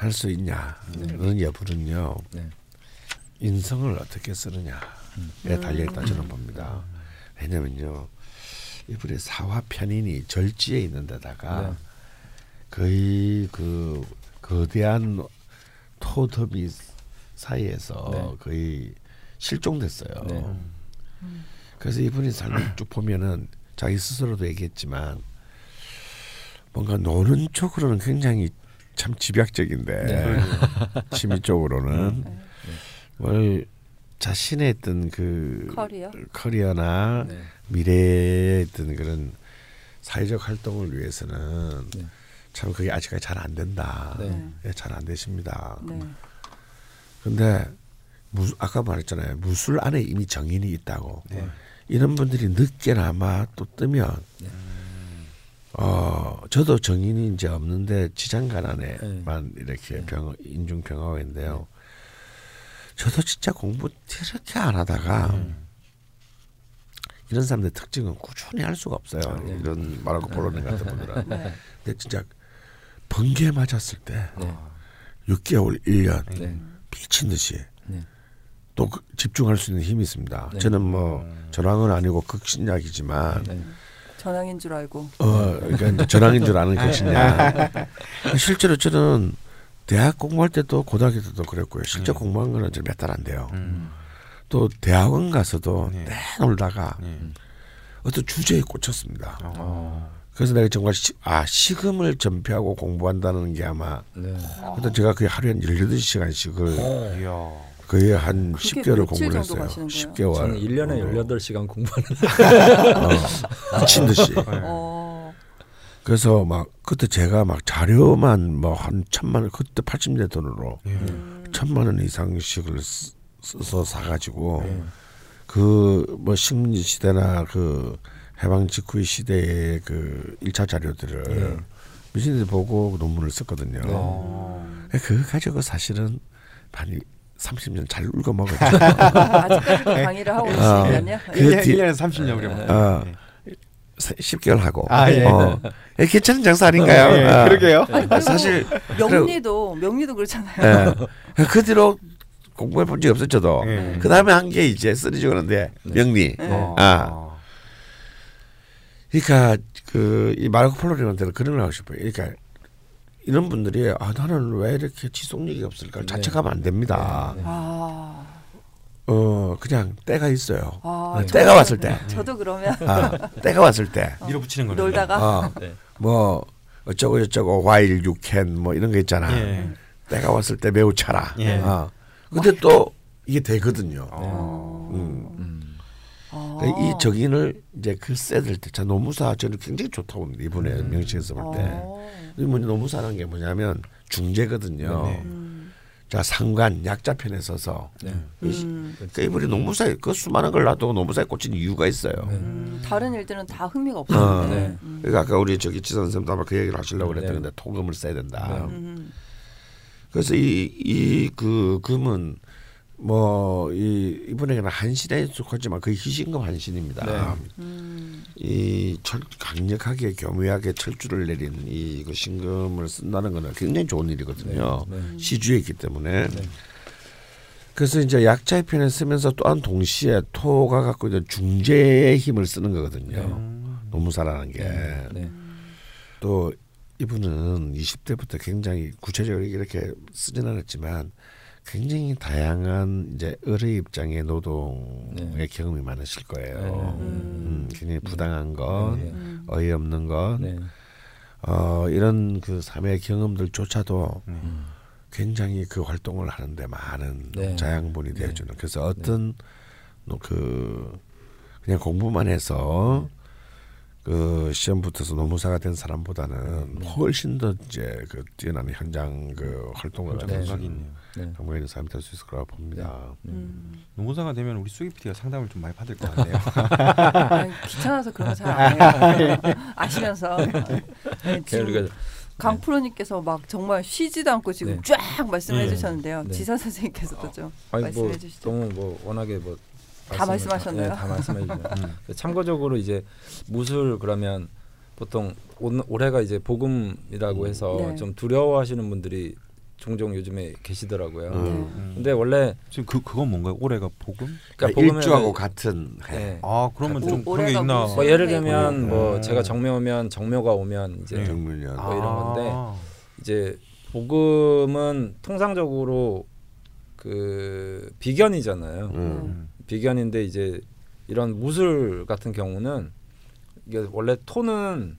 할 수 있냐는 여부는요 네. 인성을 어떻게 쓰느냐에 달려 있다 저는 봅니다. 왜냐면요 이분의 사화 편인이 절지에 있는 데다가 네. 거의 그 거대한 토더미 사이에서 네. 거의 실종됐어요. 네. 그래서 이분이 삶을 쭉 보면은 자기 스스로도 얘기했지만 뭔가 노는 쪽으로는 굉장히 참 집약적인데 네. 취미 쪽으로는 뭘 자신의 어떤 그 커리어? 커리어나 네. 미래의 어떤 그런 사회적 활동을 위해서는 네. 참 그게 아직까지 잘 안 된다. 네. 예, 잘안 되십니다. 네. 근데 무, 아까 말했잖아요. 무술 안에 이미 정인이 있다고. 네. 이런 분들이 늦게나마 또 뜨면 네. 어 저도 정인이 이제 없는데 지장간 안에만 네. 이렇게 병 인중 병화인데요. 저도 진짜 공부 이렇게 안 하다가 음. 이런 사람들 특징은 꾸준히 할 수가 없어요. 네. 이런 마르코 폴로님 같은 분들은. 네. 근데 진짜 번개 맞았을 때 네. 6개월, 1년 네. 미친 듯이 네. 또 그- 집중할 수 있는 힘이 있습니다. 네. 저는 뭐 전황은 아니고 극신약이지만 네. 전황인 줄 알고. 어 그러니까 이제 전황인 줄 아는 극신약. 실제로 저는 대학 공부할 때도 고등학교 때도 그랬고요. 실제 공부한 거는 몇 달 안 돼요. 음. 또 대학원 가서도 네. 내 놀다가 네. 어떤 주제에 꽂혔습니다. 어. 그래서 내가 정말 시, 아 식음을 전폐하고 공부한다는 게 아마 네. 하여튼 제가 거의 하루에 한 18시간씩을 이야. 거의 한 그게 10개월을 며칠 공부를 했어요. 가시는 거예요? 10개월. 저는 1년에 18시간 공부하는 어, 미친 듯이. 어. 그래서 막 그때 제가 막 자료만 뭐한 천만 원 그때 80년 돈으로 예. 음. 천만 원 이상씩을 쓰- 써서 사가지고 네. 그뭐 식민지 시대나 그 해방 직후의 시대의 그 1차 자료들을 네. 듯이 보고 논문을 썼거든요. 어. 그거 가지고 사실은 많이 30년 잘 울고 먹었죠. 아직까지 강의를 하고 계시면요. 그일 뒤- 1년에 30년 그래. 어, 10개월 하고. 아, 예. 어. 예, 괜찮은 장사 아닌가요? 예, 어. 그러게요. 아니, 사실 명리도 명리도 그렇잖아요. 예. 그 뒤로 공부해 본 적이 없었죠. 예. 그 다음에 한 게 이제 쓰러지고 그러는데 명리. 네. 어. 아. 그러니까 그 이 마르코 폴로님한테는 그런 걸 하고 싶어요. 그러니까 이런 분들이 아 나는 왜 이렇게 지속력이 없을까? 네. 자책하면 안 됩니다. 네. 아. 어 그냥 때가 있어요. 아, 네. 저도- 때가 왔을 때. 저도 그러면 아 때가 왔을 때. 밀어붙이는 거네. 놀다가 어, 네. 뭐 어쩌고 저쩌고 while you can 뭐 이런 거 있잖아. 예. 때가 왔을 때 매우 차라. 예. 어. 근데 또 이게 되거든요. 어. 음. 음. 아. 그러니까 이 적인을 이제 글쎄 들 때 자 노무사 저는 굉장히 좋다고 봅니다. 이번에 명식에서 볼 때. 어. 이 뭐냐 노무사라는 게 뭐냐면 중재거든요. 네. 음. 자 상관 약자 편에 서서 네. 음. 그러니까 이분이 노무사에 그 수많은 걸 놔두고 노무사에 꽂힌 이유가 있어요. 음. 다른 일들은 다 흥미가 어. 없었는데. 네. 음. 그러니까 아까 우리 저기 지선 선생님도 아마 그 얘기를 하시려고 네. 그랬는데 토금을 써야 된다. 음. 그래서 이 이 그 금은 뭐 이 이분에게는 한신에 속하지만 거의 희신급 한신입니다. 네. 음. 이 철, 강력하게 교묘하게 철주를 내린 이 그 신금을 쓴다는 거는 굉장히 좋은 일이거든요. 네, 네. 시주에 있기 때문에. 네. 그래서 이제 약자의 편을 쓰면서 또한 동시에 토가 갖고 있는 중재의 힘을 쓰는 거거든요. 음. 노무사라는 게. 네. 네. 또 이분은 20대부터 굉장히 구체적으로 이렇게 쓰진 않았지만 굉장히 다양한 이제 을의 입장의 노동의 네. 경험이 많으실 거예요. 네. 음, 굉장히 부당한 것, 네. 음. 어이없는 것, 네. 어, 이런 그 삶의 경험들조차도 음. 굉장히 그 활동을 하는데 많은 네. 자양분이 네. 되어주는. 그래서 어떤 노- 그 그냥 공부만 해서 그 시험 붙어서 노무사가 된 사람보다는 훨씬 더 이제 그 뛰어난 현장 그 활동을 네. 감각이 있네요. 네. 정말 있는 사람이 될 수 있을 거라고 봅니다. 음. 농구사가 되면 우리 수기 PD가 상담을 좀 많이 받을 것 같네요. 귀찮아서 그런 거잘안 해요. 아시면서. 네, 지금 그러니까 강 프로님께서 막 정말 쉬지도 않고 지금 네. 쫙 말씀해 네. 주셨는데요. 네. 지사 선생님께서도 좀뭐 말씀해 주시죠. 너무 뭐 워낙에 뭐 다 말씀하셨나요? 네, 다 말씀해 주세요. 음. 참고적으로 이제 무술 그러면 보통 올- 올해가 이제 복음이라고 해서 네. 좀 두려워하시는 분들이 종종 요즘에 계시더라고요. 음. 음. 근데 원래 지금 그 그건 뭔가요? 올해가 복음? 그러니까 일주하고 복음에는 같은 해. 네. 아 그러면 좀 오- 그런 게 있나? 뭐 예를 네. 들면 뭐 음. 제가 정묘 오면 정묘가 오면 이제 네. 뭐 이런 건데 아. 이제 복음은 통상적으로 그 비견이잖아요. 음. 음. 비견인데 이제 이런 무술 같은 경우는 이게 원래 토는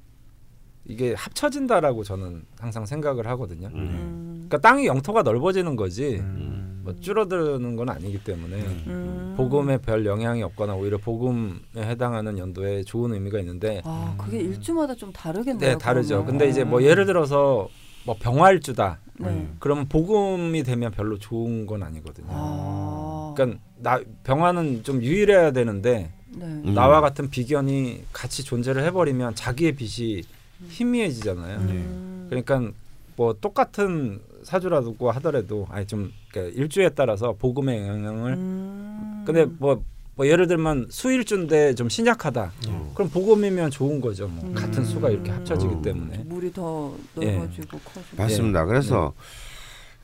이게 합쳐진다라고 저는 항상 생각을 하거든요. 음. 음. 그러니까 땅이 영토가 넓어지는 거지 음. 뭐 줄어드는 건 아니기 때문에 음. 복음에 별 영향이 없거나 오히려 복음에 해당하는 연도에 좋은 의미가 있는데 아 그게 일주마다 좀 다르겠네요. 네 다르죠. 그러면. 근데 이제 뭐 예를 들어서 뭐 병활주다 네. 그러면 복음이 되면 별로 좋은 건 아니거든요. 아. 그러니까 나 병화는 좀 유일해야 되는데 네. 음. 나와 같은 비견이 같이 존재를 해버리면 자기의 빛이 희미해지잖아요. 음. 그러니까 뭐 똑같은 사주라고 하더라도 아니 좀 그러니까 일주에 따라서 복음의 영향을 음. 근데 뭐, 뭐 예를 들면 수일주인데 좀 신약하다. 음. 그럼 복음이면 좋은 거죠. 뭐 음. 같은 수가 이렇게 합쳐지기 음. 때문에. 물이 더 예. 넓어지고 커지고. 맞습니다. 그래서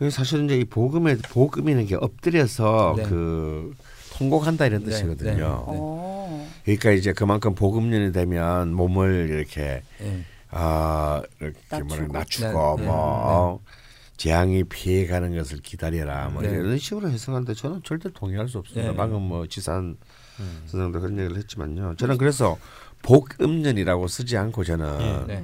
사실 이제 이 복음에 복음이라는 게 엎드려서 네. 그 통곡한다 이런 네, 뜻이거든요. 네. 어. 그러니까 이제 그만큼 복음년이 되면 몸을 이렇게 예. 아 이렇게 낮추고. 뭐라 낮추고 네, 네, 뭐 재앙이 피해가는 것을 기다려라 뭐 네. 이런 식으로 해석하는데 저는 절대 동의할 수 없습니다. 네. 방금 뭐 지산 음. 선생도 그런 얘기를 했지만요. 저는 그래서 복음년이라고 쓰지 않고 저는 네.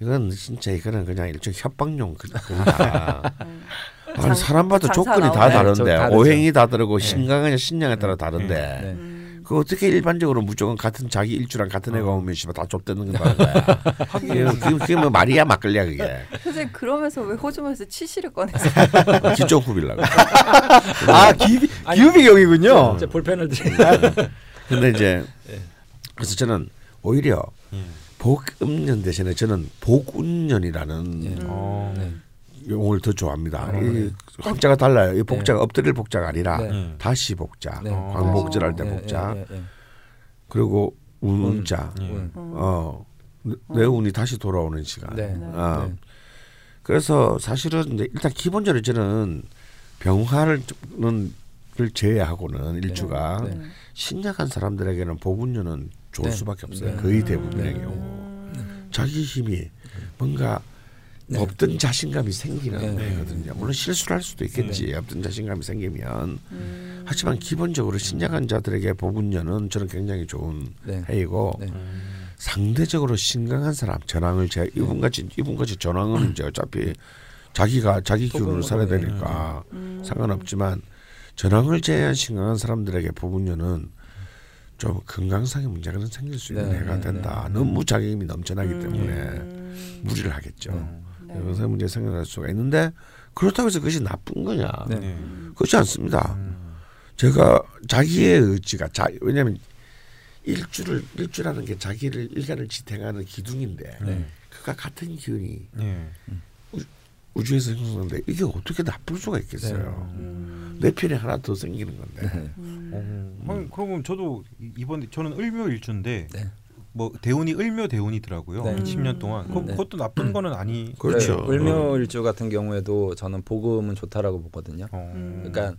이건 진짜 이거는 그냥 일종의 협박용 그-. 음. 아니 장- 사람마다 조건이 다. 네, 다른데. 오행이 다르고 네. 신강이나 신양에 따라 다른데 네. 음. 그 어떻게 일반적으로 무조건 같은 자기 일주랑 같은 애가 어. 오면 씨발 다 좁대는 거야. 그게, 그게, 그게 뭐 말이야 막걸리야 그게. 선생님 그러면서 왜 호주머니에서 치실을 꺼내서 기쪽 후빌라고. 아 기비 아니, 기우비경이군요. 이제 볼펜을 드립니다. 근데 이제 예. 그래서 저는 오히려 예. 복음년 대신에 저는 복운년이라는 예. 어. 네. 용어를 더 좋아합니다. 아, 이 네. 복자가 달라요. 이 복자가 엎드릴 복자가 아니라 네. 음. 다시 복자, 네. 광복절할 때 예, 복자. 그리고 운자. 어, 내- 내 운이 다시 돌아오는 시간. 네. 아, 네. 그래서 사실은 이제 일단 기본적으로 저는 병화를 를 제외하고는 일주가 네. 신약한 사람들에게는 복운년은 좋을 네. 수밖에 없어요. 네. 거의 대부분의 네. 경우 음. 자기 힘이 뭔가 네. 없던 자신감이 생기는 네. 거거든요. 물론 실수를 할 수도 있겠지. 없던 자신감이 생기면 음. 하지만 기본적으로 신약한 자들에게 복운년은 저는 굉장히 좋은 네. 해이고 네. 상대적으로 신강한 사람 전황을 제 이분 같이 이분 같이 전황은 이제 어차피 자기가 자기 기운으로 살아야 되니까 음. 상관없지만 전황을 제외한 신강한 사람들에게 복운년은 좀 건강상의 문제가 생길 수 있는 네, 해가 네, 된다. 네. 너무 자기 힘이 넘쳐나기 때문에 음. 무리를 하겠죠. 네. 건강 문제 생겨날 수가 있는데 그렇다고 해서 그것이 나쁜 거냐? 네. 예. 그렇지 않습니다. 음. 제가 자기의 의지가 자 왜냐하면 일주를 일주라는 게 자기를 일간을 지탱하는 기둥인데 네. 그가 같은 기운이 예. 우주에서 형성되는데 이게 어떻게 나쁠 수가 있겠어요. 음. 내 편이 하나 더 생기는 건데. 음. 어, 형, 그러면 저도 이- 이번에 저는 을묘일주인데 네. 뭐 대운이 을묘 대운이더라고요. 네. 10년 동안. 그, 네. 그것도 나쁜 거는 아니. 그렇죠. 네, 을묘일주 같은 경우에도 저는 복음은 좋다라고 보거든요. 어. 음. 그러니까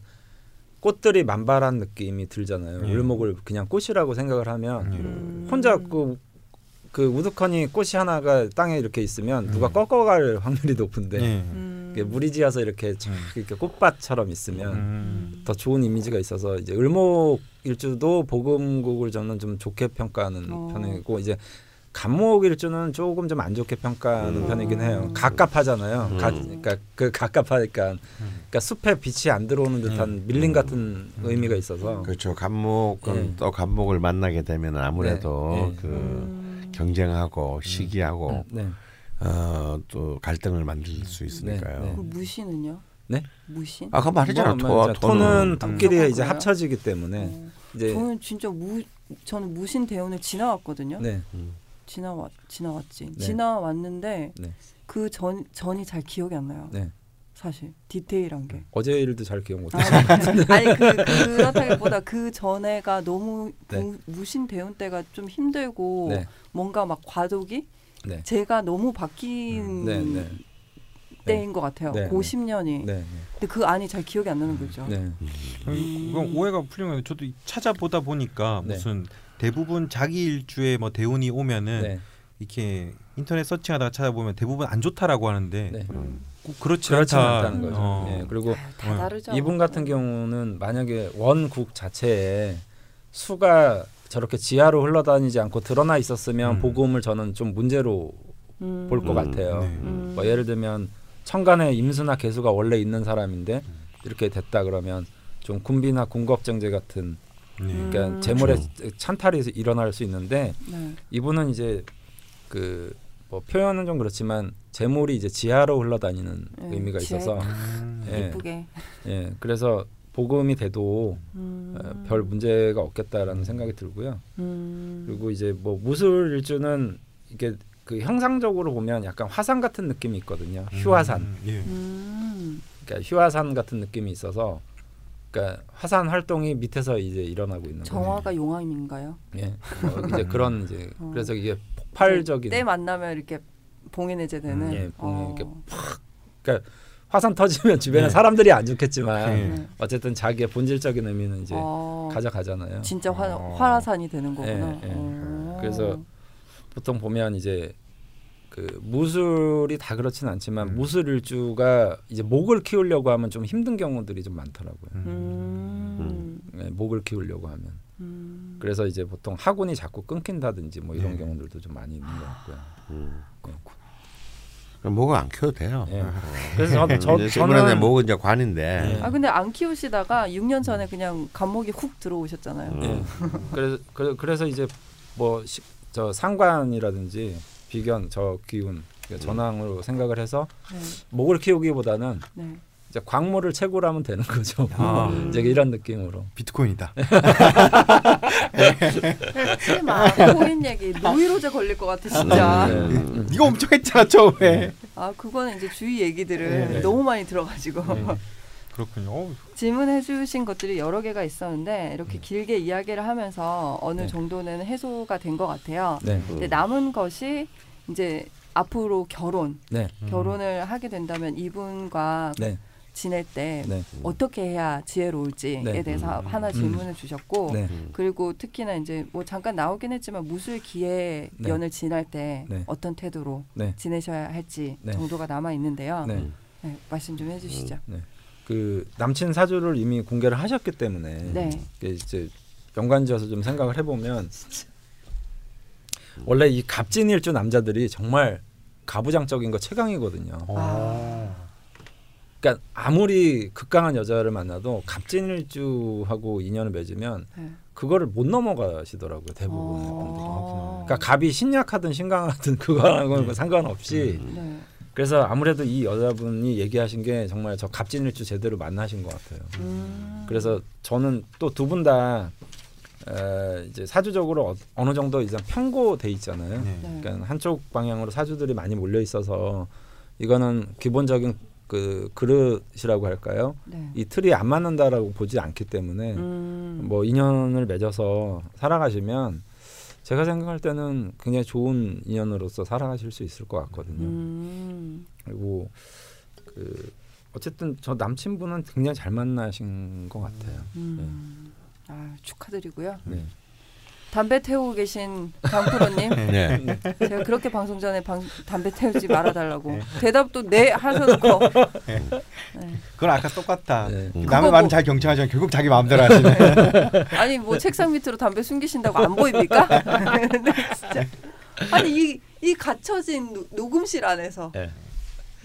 꽃들이 만발한 느낌이 들잖아요. 예. 을목을 그냥 꽃이라고 생각을 하면 예. 음. 혼자 그, 그 우두커니 꽃이 하나가 땅에 이렇게 있으면 누가 음. 꺾어갈 확률이 높은데 예. 음. 무리지어서 이렇게 쫙 이렇게 꽃밭처럼 있으면 음. 더 좋은 이미지가 있어서 이제 을목 일주도 복음곡을 저는 좀 좋게 평가하는 어. 편이고 이제 간목 일주는 조금 좀 안 좋게 평가하는 음. 편이긴 해요. 갑갑하잖아요. 음. 가, 그러니까 그 갑갑하니까 그러니까 숲에 빛이 안 들어오는 듯한 밀림 같은 의미가 있어서 그렇죠. 감목은 예. 또 감목을 만나게 되면 아무래도 네. 예. 그 음. 경쟁하고 시기하고 네. 어, 또 갈등을 만들 수 있으니까요. 네, 그 무신은요? 네? 무신? 아까 말했잖아. 뭐, 토, 토끼리 음. 이제 거예요? 합쳐지기 때문에 어. 이제 저는 진짜 무 저는 무신 대운을 지나왔거든요. 네. 지나왔 지나왔지. 네. 지나왔는데 네. 그전 전이 잘 기억이 안 나요. 네. 사실 디테일한 게. 어제 일도 잘 기억 못 해요. 아니 그 그렇다기보다 그 전에가 너무 네. 무, 무신 대운 때가 좀 힘들고 네. 뭔가 막 과도기 네. 제가 너무 바뀐 네, 네. 때인 것 같아요. 네, 그 네. 10년이. 네. 근데 그 안이 잘 기억이 안 나는 거죠. 네. 음, 그건 오해가 건데 저도 찾아보다 보니까 네. 무슨 대부분 자기 일주에 뭐 대운이 오면은 네. 이렇게 인터넷 서칭하다가 찾아보면 대부분 안 좋다라고 하는데 네. 음. 꼭 그렇지 그렇지 않다. 않다는 거죠. 어. 예, 그리고 다 어. 다르죠. 이분 같은 경우는 만약에 원국 자체에 수가 저렇게 지하로 흘러다니지 않고 드러나 있었으면 음. 복음을 저는 좀 문제로 음. 볼것 음, 같아요. 네. 음. 뭐 예를 들면 천간에 임수나 개수가 원래 있는 사람인데 이렇게 됐다 그러면 좀 군비나 군겁정제 같은 네. 그러니까 음. 재물에 그렇죠. 찬탈이 일어날 수 있는데 네. 이분은 이제 그 뭐 표현은 좀 그렇지만 재물이 이제 지하로 흘러다니는 네, 의미가 있어서 음. 예, 예쁘게. 예, 그래서 복음이 돼도 음. 어, 별 문제가 없겠다라는 생각이 들고요. 음. 그리고 이제 뭐 무술 일주는 이게 그 형상적으로 보면 약간 화산 같은 느낌이 있거든요. 휴화산. 음, 예. 음. 그러니까 휴화산 같은 느낌이 있어서 그러니까 화산 활동이 밑에서 이제 일어나고 있는 거예요. 정화가 용암인가요? 예. 뭐 이제 그런 이제 어. 그래서 이게 폭발적인 때 만나면 이렇게 봉인해제 되는. 예, 봉인 이렇게 어. 그러니까 화산 터지면 주변에 네. 사람들이 안 좋겠지만 네. 네. 어쨌든 자기의 본질적인 의미는 이제 어. 가져가잖아요. 진짜 화, 어. 화산이 되는 거구나. 예, 예. 어. 그래서 보통 보면 이제 그 무술이 다 그렇지는 않지만 음. 무술 일주가 이제 목을 키우려고 하면 좀 힘든 경우들이 좀 많더라고요. 음. 네, 목을 키우려고 하면 음. 그래서 이제 보통 하군이 자꾸 끊긴다든지 뭐 이런 네. 경우들도 좀 많이 있는 것 같고요. 음. 그럼 목을 안 키워도 돼요. 예. 그래서 저, 저, 저는 목은 이제 관인데 예. 아 근데 안 키우시다가 6년 전에 그냥 감목이 훅 들어오셨잖아요. 음. 예. 그래서 그래, 그래서 이제 뭐 저 상관이라든지 비견 저 기운 그러니까 전황으로 생각을 해서 네. 목을 키우기보다는 네. 이제 광물을 채굴 하면 되는 거죠. 아. 이제 이런 느낌으로. 비트코인이다. 마. 코인 얘기 노이로제 걸릴 것 같아 진짜. 네. 음. 이거 엄청 했잖아 처음에. 아 그거는 이제 주위 얘기들을 네. 너무 많이 들어가지고 그렇군요. 어우, 질문해주신 것들이 여러 개가 있었는데 이렇게 길게 이야기를 하면서 어느 네. 정도는 해소가 된 것 같아요. 네. 근데 남은 것이 이제 앞으로 결혼, 네. 음. 결혼을 하게 된다면 이분과 네. 지낼 때 네. 어떻게 해야 지혜로울지에 네. 대해서 음. 하나 질문을 주셨고 네. 음. 그리고 특히나 이제 뭐 잠깐 나오긴 했지만 무술기에 네. 연을 지낼 때 네. 어떤 태도로 네. 지내셔야 할지 네. 정도가 남아 있는데요. 네. 네, 말씀 좀 해주시죠. 그 남친 사주를 이미 공개를 하셨기 때문에 네. 이제 연관지어서 좀 생각을 해보면 원래 이 갑진일주 남자들이 정말 가부장적인 거 최강이거든요. 아. 그러니까 아무리 극강한 여자를 만나도 갑진일주하고 인연을 맺으면 네. 그거를 못 넘어가시더라고요 대부분의 어. 분들이. 그러니까 갑이 신약하든 신강하든 그거하고는 상관없이 네. 그래서 아무래도 이 여자분이 얘기하신 게 정말 저 갑진일주 제대로 만나신 것 같아요. 음. 그래서 저는 또 두 분 다 이제 사주적으로 어, 어느 정도 이제 편고돼 있잖아요. 네. 네. 그러니까 한쪽 방향으로 사주들이 많이 몰려 있어서 이거는 기본적인 그 그릇이라고 할까요? 네. 이 틀이 안 맞는다라고 보지 않기 때문에 음. 뭐 인연을 맺어서 살아가시면 제가 생각할 때는 굉장히 좋은 인연으로서 살아가실 수 있을 것 같거든요. 음. 그리고 그 어쨌든 저 남친분은 굉장히 잘 만나신 것 같아요. 음. 아, 축하드리고요. 네. 담배 태우고 계신 강프로님, 네. 제가 그렇게 방송 전에 방, 담배 태우지 말아달라고 대답도 네 하셔놓고 네. 그건 아까 똑같다. 네. 음. 남의 말은 뭐- 잘 경청하지만 결국 자기 마음대로 하시네. 아니 뭐 책상 밑으로 담배 숨기신다고 안 보입니까? 네, 진짜. 아니 이, 이 갇혀진 노- 녹음실 안에서 네.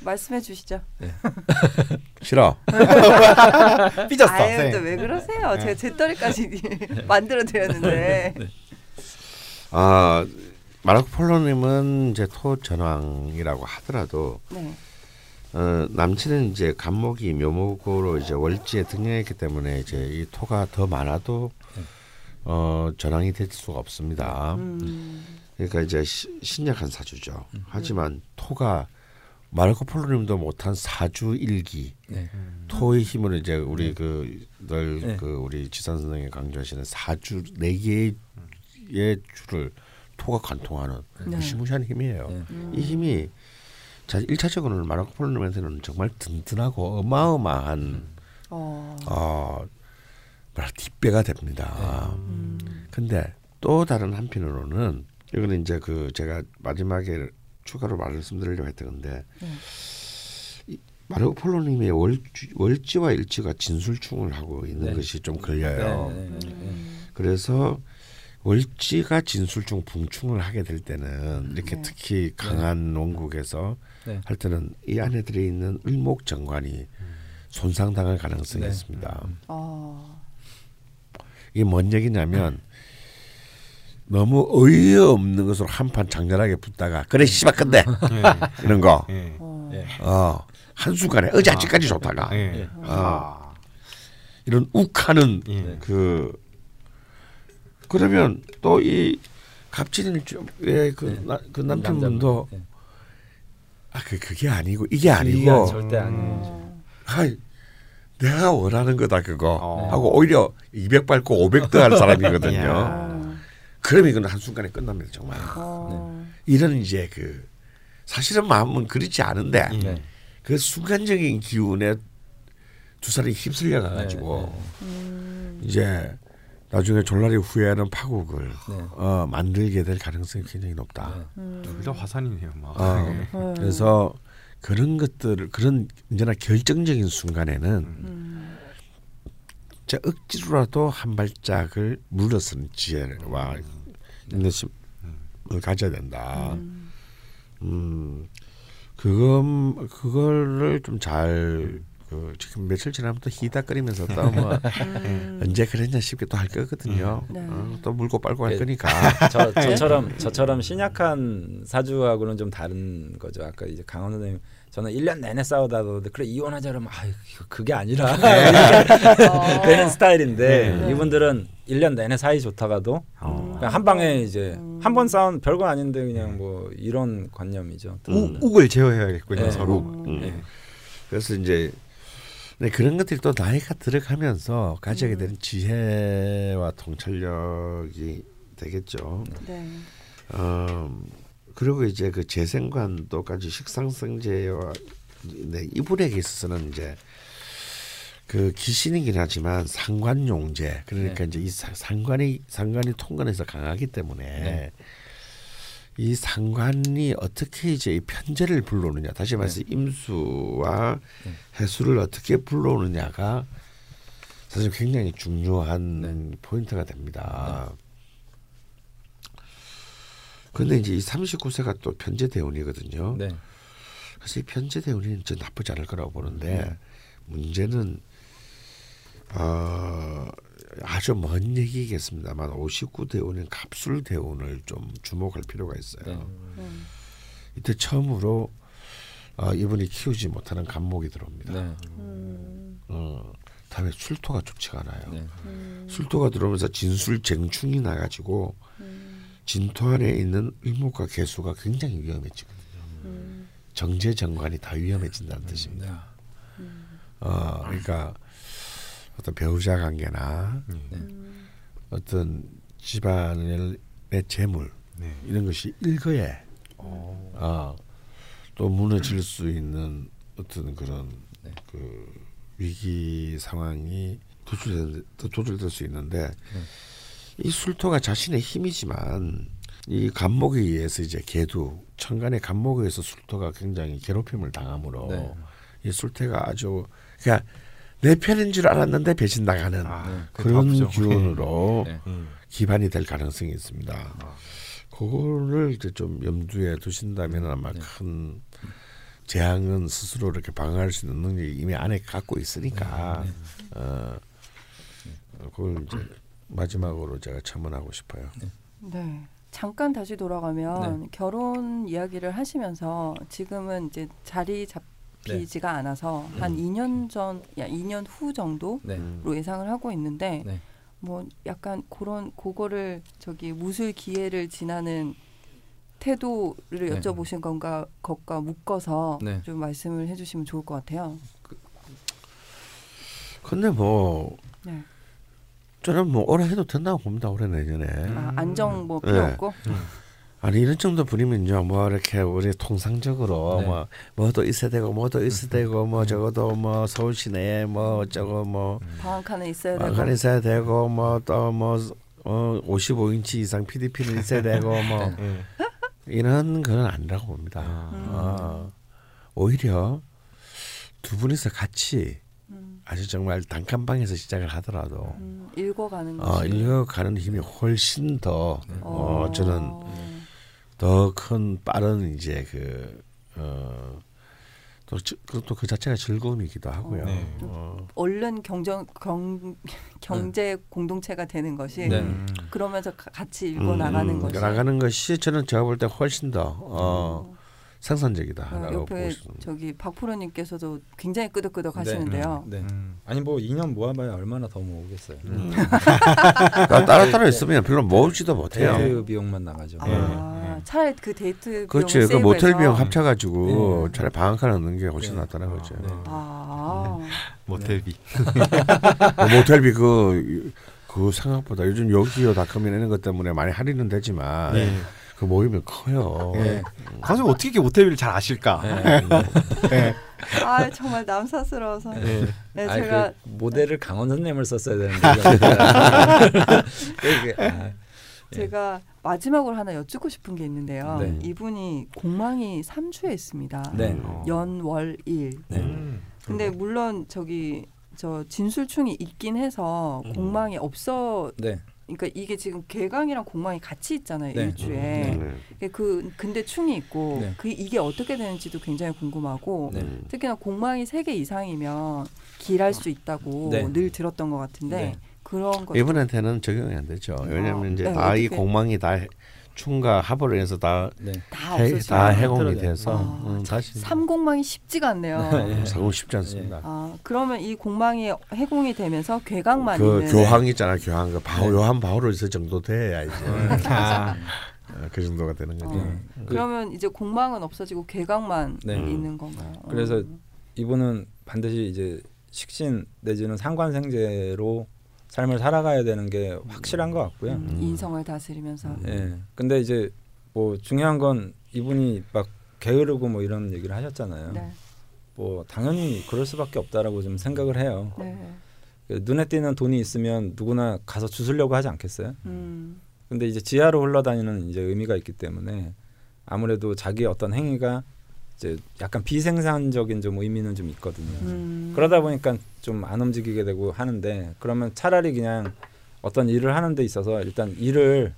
말씀해 주시죠. 싫어. 삐졌어. 아유 쌤. 또 왜 그러세요? 네. 제가 제 떨이까지 만들어 드렸는데. 아 마르코 폴로님은 이제 토 전왕이라고 하더라도 네. 어, 남친은 이제 갑목이 묘목으로 이제 월지에 득령했기 때문에 이제 이 토가 더 많아도 어, 전왕이 될 수가 없습니다. 음. 그러니까 이제 시, 신약한 사주죠. 하지만 토가 마르코 폴로님도 못한 사주 일기 네. 토의 힘으로 이제 우리 그늘 네. 그 우리 지산 선생이 강조하시는 사주 네 개의 줄을 토가 관통하는 네. 무시무시한 힘이에요. 네. 음. 이 힘이 자 일차적으로는 마르코 폴로님한테는 정말 든든하고 어마어마한 어. 어 뭐라 뒷배가 됩니다. 음. 근데 또 다른 한편으로는 이거는 이제 그 제가 마지막에 추가로 말씀드리려고 했던 건데 네. 이 마르코 폴로님의 월지, 월지 와 일지가 진술충을 하고 있는 네. 것이 좀 걸려요. 네, 네, 네, 네. 음. 그래서 월지가 진술충 붕충을 하게 될 때는 이렇게 네. 특히 강한 원국에서 네. 할 때는 이 안에 들어 있는 을목정관이 손상당할 가능성이 네. 있습니다. 어. 이게 뭔 얘기냐면 너무 어이없는 것으로 한판 장렬하게 붙다가 그래 씨발 근데 이런 거 예. 어. 예. 어, 한순간에 어제 아직까지 좋다가 예. 어, 이런 욱하는 예. 그 그러면 또 이 갑진일 왜그 네. 그 남편분도. 아 그 그게 아니고 이게 네. 아니고 이게 절대 아니에요. 어. 하이 내가 원하는 거다 그거 어. 하고 오히려 200 밟고 500 더 할 사람이거든요. 그럼 이건 한 순간에 끝납니다 정말. 어. 이런 이제 그 사실은 마음은 그렇지 않은데 네. 그 순간적인 기운에 두 사람이 휩쓸려 가가지고 음. 이제 나중에 졸라리 후회하는 파국을 네. 어, 만들게 될 가능성이 굉장히 높다. 네. 음. 둘다 화산이네요. 막. 어, 음. 그래서 그런 것들을 그런 언제나 결정적인 순간에는 음. 자 억지로라도 한 발짝을 물러서는 지혜와 인내심을 가져야 된다. 음. 음, 그건 그거를 좀잘 그 지금 며칠 지나면 또 희닥거리면서 또뭐 음. 언제 그랬냐 싶게 또 할 거거든요. 네. 어, 또 물고 빨고 할 네. 거니까. 저 저처럼 저처럼 신약한 사주하고는 좀 다른 거죠. 아까 이제 강원 선생님 저는 1년 내내 싸우다가 그래 이혼하자 그러면 아 그게 아니라 어. 되는 스타일인데 네. 이분들은 1년 내내 사이 좋다가도 어. 한 방에 이제 음. 한번 싸운 별거 아닌데 그냥 뭐 이런 관념이죠. 우, 욱을 제어해야겠군요 네. 서로. 욱, 음. 네. 그래서 이제 네, 그런 것들이 또 나이가 들어가면서 가지게 되는 지혜와 통찰력이 되겠죠. 네. 어, 그리고 이제 그 재생관도까지 식상성제와 네, 이분에게 있어서는 이제 그 기신이긴 하지만 상관용제 그러니까 네. 이제 이 사- 상관이 상관이 통관해서 강하기 때문에 네. 이 상관이 어떻게 이제 이 편제를 불러오느냐 다시 말해서 임수와 네. 해수를 어떻게 불러오느냐가 사실 굉장히 중요한 네. 포인트가 됩니다. 그런데 이제 이 39세가 또 편제 대운이거든요. 네. 사실 이 편제 대운이 저 나쁘지 않을 거라고 보는데 네. 문제는 어, 아주 먼 얘기겠습니다만 59 대운인 갑술 대운을 좀 주목할 필요가 있어요. 네. 음. 이때 처음으로 어, 이분이 키우지 못하는 간목이 들어옵니다. 네. 음. 어, 다음에 술토가 좋지가 않아요. 네. 음. 술토가 들어오면서 진술쟁충이 나가지고 음. 진토 안에 있는 을목과 개수가 굉장히 위험해지거든요. 음. 정제 정관이 더 위험해진다는 뜻입니다. 어, 그러니까 어떤 배우자 관계나 음. 어떤 집안의 재물 네. 이런 것이 일거에 어, 또 무너질 수 있는 어떤 그런 네. 그 위기 상황이 도출될, 도출될 수 있는데 이 술토가 자신의 힘이지만 이 간목에 의해서 이제 개두 천간의 간목에 의해서 술토가 굉장히 괴롭힘을 당하므로 네. 이 술태가 아주 그러니까 내 편인 줄 알았는데 배신 나가는 아, 더 그런. 기운으로 네. 음. 기반이 될 가능성이 있습니다. 그거를 이제 좀 염두에 두신다면 아마 네. 큰 재앙은 스스로 이렇게 방어할 수 있는 능력이 이미 안에 갖고 있으니까 네. 어, 그걸 이제 마지막으로 제가 첨언하고 싶어요. 네. 잠깐 다시 돌아가면 결혼 이야기를 하시면서 지금은 이제 자리 잡히지가 않아서 한 2년 전, 야 2년 후 정도로 네. 예상을 하고 있는데 네. 뭐 약간 그런 그거를 저기 무술 기회를 지나는 태도를 네. 여쭤보신 건가 것과 묶어서 네. 좀 말씀을 해주시면 좋을 것 같아요. 근데 뭐 네. 저는 뭐 올해 해도 된다고 봅니다. 올해 내년에. 아, 안정 뭐 필요 네. 없고. 아니 이런 정도 분이면요 뭐 이렇게 우리 통상적으로 네. 뭐 뭐도 있어야 되고 뭐도 있어야 되고 뭐 적어도 뭐 서울 시내에 뭐 어쩌고 뭐 방앗간에 있어야 되고. 마간 있어야 되고 뭐또뭐 어, 55인치 이상 PDP는 있어야 되고 뭐 네. 이런 건 아니라고 봅니다. 음. 어, 오히려 두 분이서 같이 음, 아주 정말 단칸방에서 시작을 하더라도 음, 읽어가는 어. 읽어가는 힘이 훨씬 더 어, 어. 저는 더 큰 빠른 이제 그 어, 또 또 그 자체가 즐거움이기도 하고요. 네. 어, 얼른 경정 경 경제 공동체가 되는 것이 네. 음. 그러면서 가- 같이 읽어 나가는 음, 것이 나가는 것이 저는 제가 볼 때 훨씬 더 어, 생산적이다 어, 라고 보고. 저기 박프로님께서도 굉장히 끄덕끄덕 하시는데요. 네. 음. 아니 뭐 2년 모아봐야 얼마나 더 모으겠어요. 음. 그러니까 따로따로 있으면 별로 모으지도 못해요. 데이트 비용만 나가죠. 아, 네. 차라리 그 데이트 그렇지. 그 모텔. 비용 합쳐가지고 네. 차라리 방학간 얻는 게 훨씬 네. 낫다는 거죠. 네. 아, 모텔비. 뭐 모텔비 그, 그 생각보다 요즘 여기요 닷컴이나 이런 것 때문에 많이 할인은 되지만 네. 그 모이면 커요. 네. 가수 어떻게 이렇게 모텔비를 잘 아실까? 네. 네. 아 정말 남사스러워서. 네. 네, 아니, 제가 그 모델을 강원 선생님을 썼어야 되는데 이게 아, 예. 제가 마지막으로 하나 여쭙고 싶은 게 있는데요. 네. 이분이 공망이 3주에 있습니다. 네. 어. 연월일. 네. 음. 근데 물론 저기 저 진술충이 있긴 해서 공망이 없어. 네. 그러니까 이게 지금 개강이랑 공망이 같이 있잖아요 네. 일주에. 네. 이게 그 근데 충이 있고 네. 그 이게 어떻게 되는지도 굉장히 궁금하고 네. 특히나 공망이 세 개 이상이면 길할 수 있다고 네. 늘 들었던 것 같은데 네. 그런 것 이분한테는 적용이 안 되죠. 왜냐하면 아, 이제 네, 다이 공망이 다 충과 합을 해서 다, 네. 다 해, 없어지고 다 해공이. 돼서 아, 음, 다시 삼공망이 쉽지가 않네요. 네. 사고 쉽지 않습니다. 아 그러면 이 공망이 해공이 되면서 괴강만 그 있는 교황 있잖아 교황 그 바오 네. 요한 바오로서 정도 돼야 이제 아. 어, 그 정도가 되는 거죠. 어. 그러면 이제 공망은 없어지고 괴강만 네. 있는 건가요? 어. 그래서 이분은 반드시 이제 식신 내지는 상관생제로 삶을 살아가야 되는 게 확실한 것 같고요. 음, 인성을 다스리면서 예. 근데 이제 뭐 중요한 건 이분이 막 게으르고 뭐 이런 얘기를 하셨잖아요. 네. 뭐 당연히 그럴 수밖에 없다라고 좀 생각을 해요. 네. 그 눈에 띄는 돈이 있으면 누구나 가서 주술려고 하지 않겠어요? 음, 근데 이제 지하로 흘러다니는 이제 의미가 있기 때문에 아무래도 자기의 어떤 행위가 이제 약간 비생산적인 좀 의미는 좀 있거든요. 음. 그러다 보니까 좀 안 움직이게 되고 하는데 그러면 차라리 그냥 어떤 일을 하는 데 있어서 일단 일을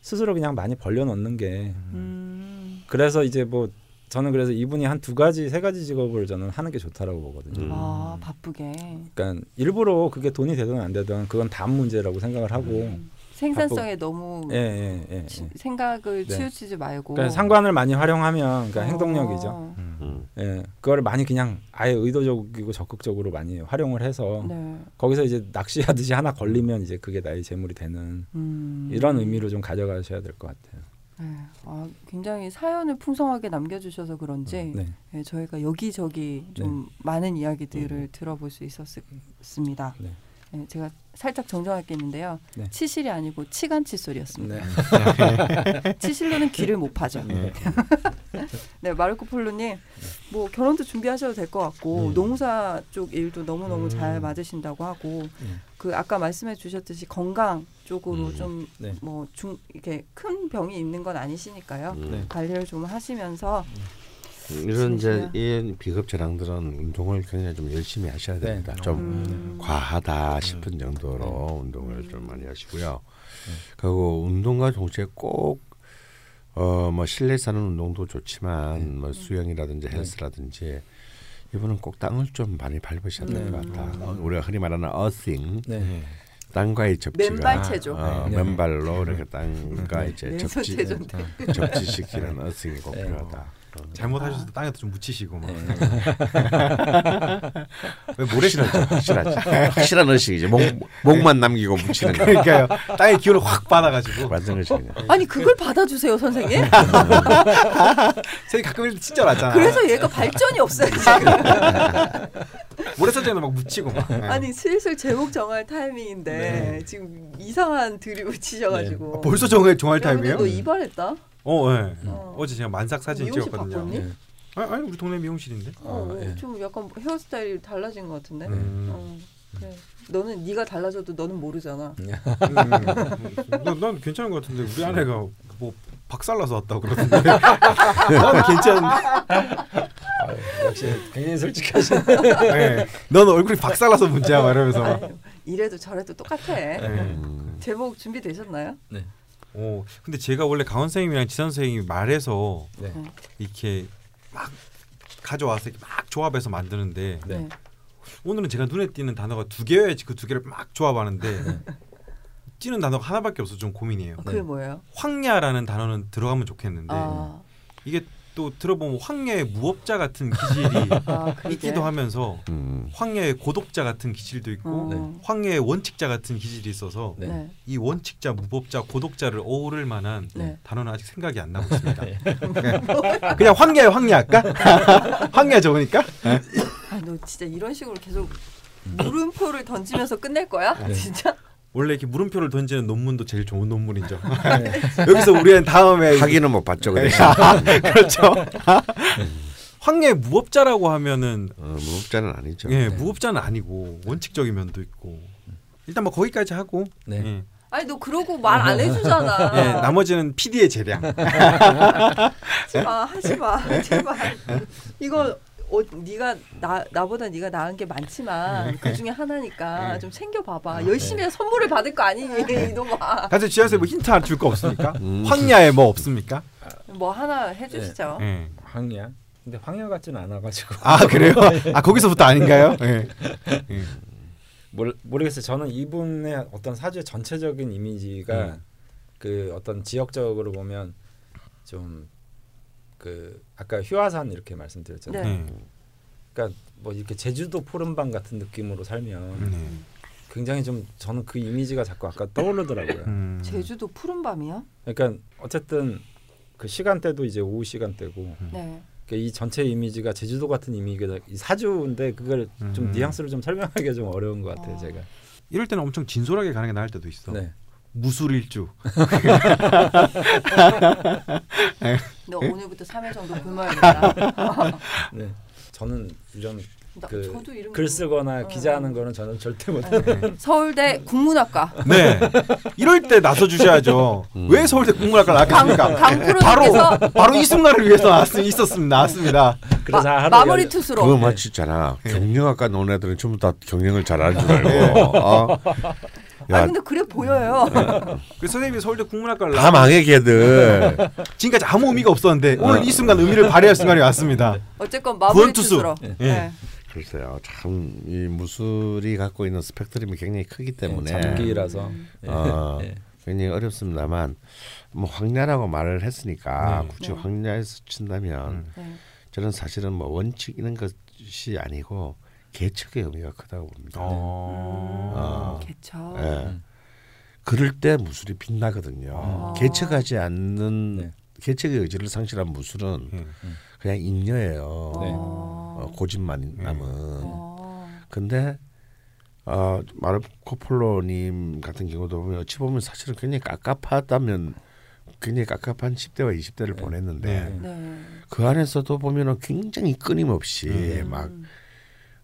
스스로 그냥 많이 벌려놓는 게 음. 그래서 이제 뭐 저는 그래서 이분이 한 두 가지 세 가지 직업을 저는 하는 게 좋다라고 보거든요. 음. 아 바쁘게 그러니까 일부러 그게 돈이 되든 안 되든 그건 다음 문제라고 생각을 하고 음. 생산성에 너무 예, 예, 예, 치- 예. 생각을 네. 치우치지 말고 그러니까 상관을 많이 활용하면 그러니까 어. 행동력이죠. 음. 예, 그걸 많이 그냥 아예 의도적이고 적극적으로 많이 활용을 해서 네. 거기서 이제 낚시하듯이 하나 걸리면 이제 그게 나의 재물이 되는 음. 이런 의미로 좀 가져가셔야 될 것 같아요. 네. 아, 굉장히 사연을 풍성하게 남겨주셔서 그런지 네. 네, 저희가 여기저기 좀 많은 이야기들을 들어볼 수 있었습니다. 네. 네, 제가 살짝 정정할 게 있는데요. 네. 치실이 아니고 치간 칫솔이었습니다. 네. 치실로는 귀를 못 파죠. 네. 네, 마르코 폴로님, 뭐 결혼도 준비하셔도 될 것 같고 음. 농사 쪽 일도 너무 너무 음. 잘 맞으신다고 하고 음. 그 아까 말씀해 주셨듯이 건강 쪽으로 음. 좀 네. 뭐중 이렇게 큰 병이 있는 건 아니시니까요. 음. 네. 관리를 좀 하시면서 이런 이제. 이 비급 저랑들은 운동을 굉장히 좀 열심히 하셔야 네. 됩니다. 좀 음. 과하다 싶은 정도로 운동을 좀 많이 하시고요. 그리고 운동과 동시에 꼭 어 뭐 실내에서 하는 운동도 좋지만 뭐 수영이라든지 헬스라든지 이분은 꼭 땅을 좀 많이 밟으셔야 될것 네. 같다. 어, 우리가 흔히 말하는 어싱, 네. 땅과의 접지가 맨발 체조. 어, 네. 맨발로 이렇게 땅과 네. 이제 접지. 접지시키는 어싱이 꼭 네. 필요하다. 어. 잘못하셔서 땅에다 좀 묻히시고 막. 네. 왜 모래시라죠? 확실하지. 확실한 의식이지. 목, 목만 남기고 묻히는 거. 그러니까요. 땅의 기운을 확 받아가지고. 완전 의식이야. 아니 그걸 받아주세요 선생님. 선생님 가끔 이렇게 진짜 맞잖아. 그래서 얘가 발전이 없어요 지금. 모래사장에다 막 묻히고 막. 아니 슬슬 제목 정할 타이밍인데 네. 지금 이상한 드립을 치셔가지고. 아, 벌써 정할 정할 타임이에요? 너 이발했다? 어, 예. 어. 어제 제가 만삭 사진 미용실 찍었거든요. 바꿨니? 네. 아, 아니 우리 동네 미용실인데. 어, 어, 예. 좀 약간 헤어스타일이 달라진 것 같은데. 음. 어, 그래. 너는 네가 달라져도 너는 모르잖아. 음, 난, 난 괜찮은 것 같은데 우리 아내가 뭐 박살나서 왔다고 그러던데. 난 괜찮은데. 역시 굉장히 솔직하신. 네. 넌 얼굴이 박살나서 문제야. 아유, 이래도 저래도 똑같아. 네. 음. 제목 준비되셨나요? 오, 근데 제가 원래 강원 선생님이랑 지선 선생님이 말해서 네. 이렇게 막 가져와서 이렇게 막 조합해서 만드는데 네. 오늘은 제가 눈에 띄는 단어가 두 개여야지 그 두 개를 막 조합하는데 띄는 단어가 하나밖에 없어서 좀 고민이에요. 어, 그게 뭐예요? 황야라는 단어는 들어가면 좋겠는데 아, 이게 또 들어보면 황야의 무업자 같은 기질이 아. 있기도 하면서 음. 황야의 고독자 같은 기질도 있고 어, 황야의 원칙자 같은 기질이 있어서 네. 네. 이 원칙자, 무법자, 고독자를 어우를 만한 네. 단어는 아직 생각이 안 나고 있습니다. 그냥 황야의 황야 할까? 황야 적으니까? 아, 너 진짜 이런 식으로 계속 물음표를 던지면서 끝낼 거야? 네. 진짜? 원래 이렇게 물음표를 던지는 논문도 제일 좋은 논문이죠. 여기서 우리는 다음에 확인은 못 봤죠. 그래. 그렇죠. 황야의 무법자라고 하면은 어, 무법자는 아니죠. 예, 네. 무법자는 아니고 원칙적인 면도 있고 일단 뭐 거기까지 하고 네. 예. 아니 너 그러고 말 안 해주잖아. 예, 나머지는 PD의 재량. 하지 마, 하지 마, 제발. 이거 어, 네가 나 나보다 네가 나은 게 많지만 그 중에 하나니까 네. 좀 챙겨 봐봐. 열심히 해서 선물을 받을 거 아니니 이놈아. 사실 지하세 뭐 힌트 하나 줄 거 없습니까? 음. 황야에 뭐 없습니까? 뭐 하나 해주시죠. 예. 황야. 근데 황야 같지는 않아가지고. 아 그래요? 아 거기서부터 아닌가요? 예. 예. 모르, 모르겠어요. 저는 이분의 어떤 사주의 전체적인 이미지가 음. 그 어떤 지역적으로 보면 좀 그 아까 휴화산 이렇게 말씀드렸잖아요. 네. 네. 그러니까 뭐 이렇게 제주도 푸른밤 같은 느낌으로 살면 네. 굉장히 좀 저는 그 이미지가 자꾸 아까 떠오르더라고요. 음. 제주도 푸른 밤이요? 그러니까 어쨌든 그 시간대도 이제 오후 시간대고 네. 그러니까 이 전체 이미지가 제주도 같은 이미지가 이 사주인데 그걸 좀 음. 뉘앙스를 좀 설명하기가 좀 어려운 것 같아요. 어. 제가. 이럴 때는 엄청 진솔하게 가는 게 나을 때도 있어. 네. 무술일주. 너 오늘부터 3일 정도 굶어야겠다. 네. 저는 이런 나, 그 저도 이런 글 거- 쓰거나 어. 기자하는 거는 저는 절대 못. 네. 서울대 국문학과 네. 이럴 때 나서 주셔야죠. 음. 왜 서울대 국문학과 나왔습니까? 바로 바로 이 순간을 위해서 나왔 있었습니다. 나왔습니다. 그래서 마, 마무리 열- 투수로 그거 마치잖아. 경영학과 논 애들은 전부 다 경영을 잘하는 줄 알고. 어? 아 야, 근데 그래 보여요. 그래서 선생님이 서울대 국문학과를 다 망해 걔들. 지금까지 아무 의미가 없었는데 오늘 이 순간 의미를 발휘할 순간이 왔습니다. 어쨌건 마무리. 투수로. 네. 네. 글쎄요. 참 이 무술이 갖고 있는 스펙트럼이 굉장히 크기 때문에 네, 장기라서. 예. 어, 예. 굉장히 어렵습니다만 뭐 황야라고 말을 했으니까 네. 굳이 네. 황야에서 친다면 음. 네. 저는 사실은 뭐 원칙 이런 것이 아니고 계측의 의미가 크다고 봅니다. 어. 어. 개척. 예. 음. 그럴 때 무술이 빛나거든요. 아. 계측하지 않는 네. 개척의 의지를 상실한 무술은 예. 그냥 잉여예요. 네. 어, 고집만 남은. 어. 근데 어, 마르코 폴로님 같은 경우도 보면 어찌 보면 사실은 굉장히 깝깝하다면 굉장히 깝깝한 10대와 20대를 네. 보냈는데 네. 네. 그 안에서도 보면은 굉장히 끊임없이 음. 막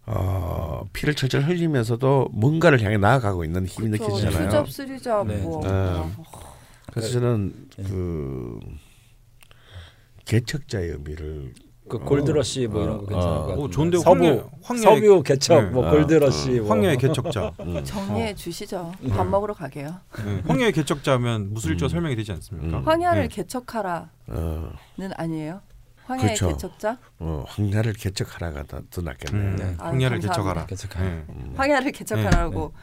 어, 피를 철철 흘리면서도 뭔가를 향해 나아가고 있는 힘이 그쵸. 느껴지잖아요. 수잡 쓰리잡 네. 뭐. 네. 어. 그래서 저는 네. 그 개척자의 의미를 그 골드러시 뭐 이런 거 어, 괜찮을 어. 것 같은데. 오 좋은데 서부 황녀 황녀의 서뷰 개척 네. 뭐 어, 골드러시 뭐. 황녀의 개척자. 음. 정리해 주시죠. 밥 먹으러 가게요. 예. 황녀의 개척자면 무술일조 음. 설명이 되지 않습니까? 음. 황야를 네. 개척하라는 어, 아니에요? 황야의 그쵸. 개척자? 어, 황야를 개척하라가 더, 더 낫겠네요. 음, 네. 황녀를 아유, 개척하라. 개척하라. 예. 음. 황야를 개척하라고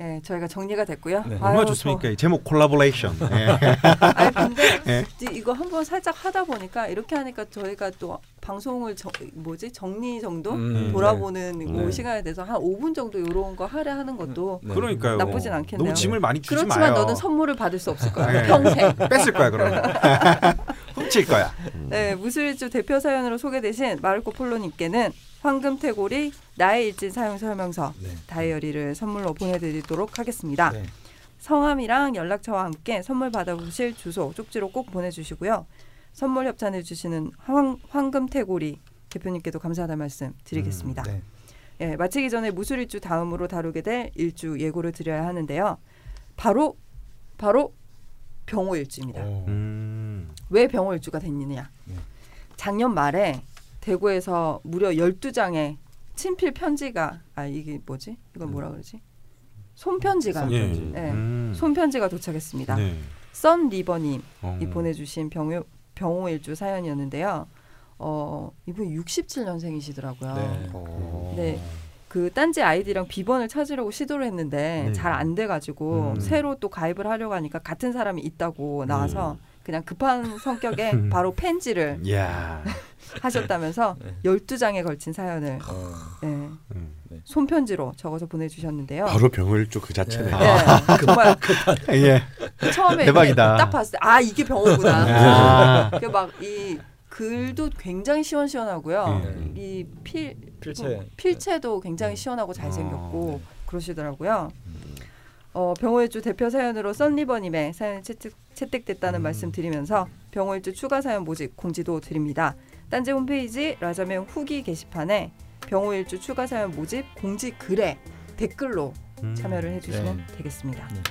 예, 저희가 정리가 됐고요. 네. 얼마나 저- 좋습니까? 이 제목 콜라보레이션. 예. 아니 근데 예. 이- 이거 한번 살짝 하다 보니까 이렇게 하니까 저희가 또 방송을 정, 뭐지 정리 정도 음, 돌아보는 네. 그 네. 시간에 대해서 한 5분 정도 이런 거 하려 하는 것도 네. 그러니까요. 나쁘진 않겠네요. 너무 짐을 많이 주지 그렇지만 마요. 너는 선물을 받을 수 없을 거야 네. 평생. 뺏을 거야 그러면. 훔칠 거야. 네, 무술일주 대표 사연으로 소개되신 마르코 폴로님께는 황금태고리 나의 일진 사용 설명서 네. 다이어리를 선물로 보내드리도록 하겠습니다. 네. 성함이랑 연락처와 함께 선물 받아보실 주소 쪽지로 꼭 보내주시고요. 선물 협찬해 주시는 황, 황금태고리 대표님께도 감사하다는 말씀 드리겠습니다. 네. 예, 마치기 전에 무술일주 다음으로 다루게 될 일주 예고를 드려야 하는데요. 바로 바로 병호일주입니다. 오. 음. 왜 병호일주가 됐느냐? 네. 작년 말에 대구에서 무려 12장의 친필 편지가 아 이게 뭐지? 이건 뭐라 그러지? 손편지가 손- 예. 네. 음. 손편지가 도착했습니다. 네. 썬 리버님이 어. 보내주신 병호 병호일주 사연이었는데요. 어 이분 67년생이시더라고요. 네. 어. 네. 그 딴지 아이디랑 비번을 찾으려고 시도를 했는데 네. 잘안 돼가지고 음. 새로 또 가입을 하려고 하니까 같은 사람이 있다고 나와서 그냥 급한 성격에 음. 바로 펜지를. 하셨다면서 네. 12장에 걸친 사연을 어. 네, 음. 손편지로 적어서 보내주셨는데요. 바로 병을주 그 자체네. 네. 네, 정말 예. 처음에 대박이다. 딱 봤을 때 아 이게 병호구나. 아. 막이 글도 굉장히 시원시원하고요. 네. 이 필, 필체. 필체도 굉장히 네. 시원하고 잘생겼고 어, 그러시더라고요. 어, 병호일주 대표 사연으로 썬리버님의 사연이 채택, 채택 됐다는 음. 말씀 드리면서 병호일주 추가 사연 모집 공지도 드립니다. 딴지 홈페이지 라자명 후기 게시판에 병호일주 추가 사연 모집 공지 글에 댓글로 음. 참여를 해주시면 네. 되겠습니다. 네.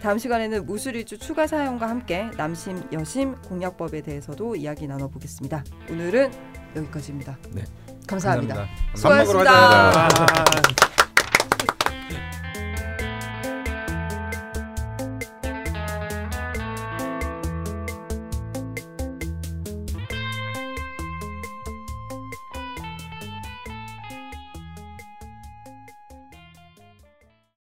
다음 시간에는 무술일주 추가 사연과 함께 남심 여심 공약법에 대해서도 이야기 나눠보겠습니다. 오늘은 여기까지입니다. 네. 감사합니다. 감사합니다. 수고하셨습니다. 밥 먹으러 가자. 아.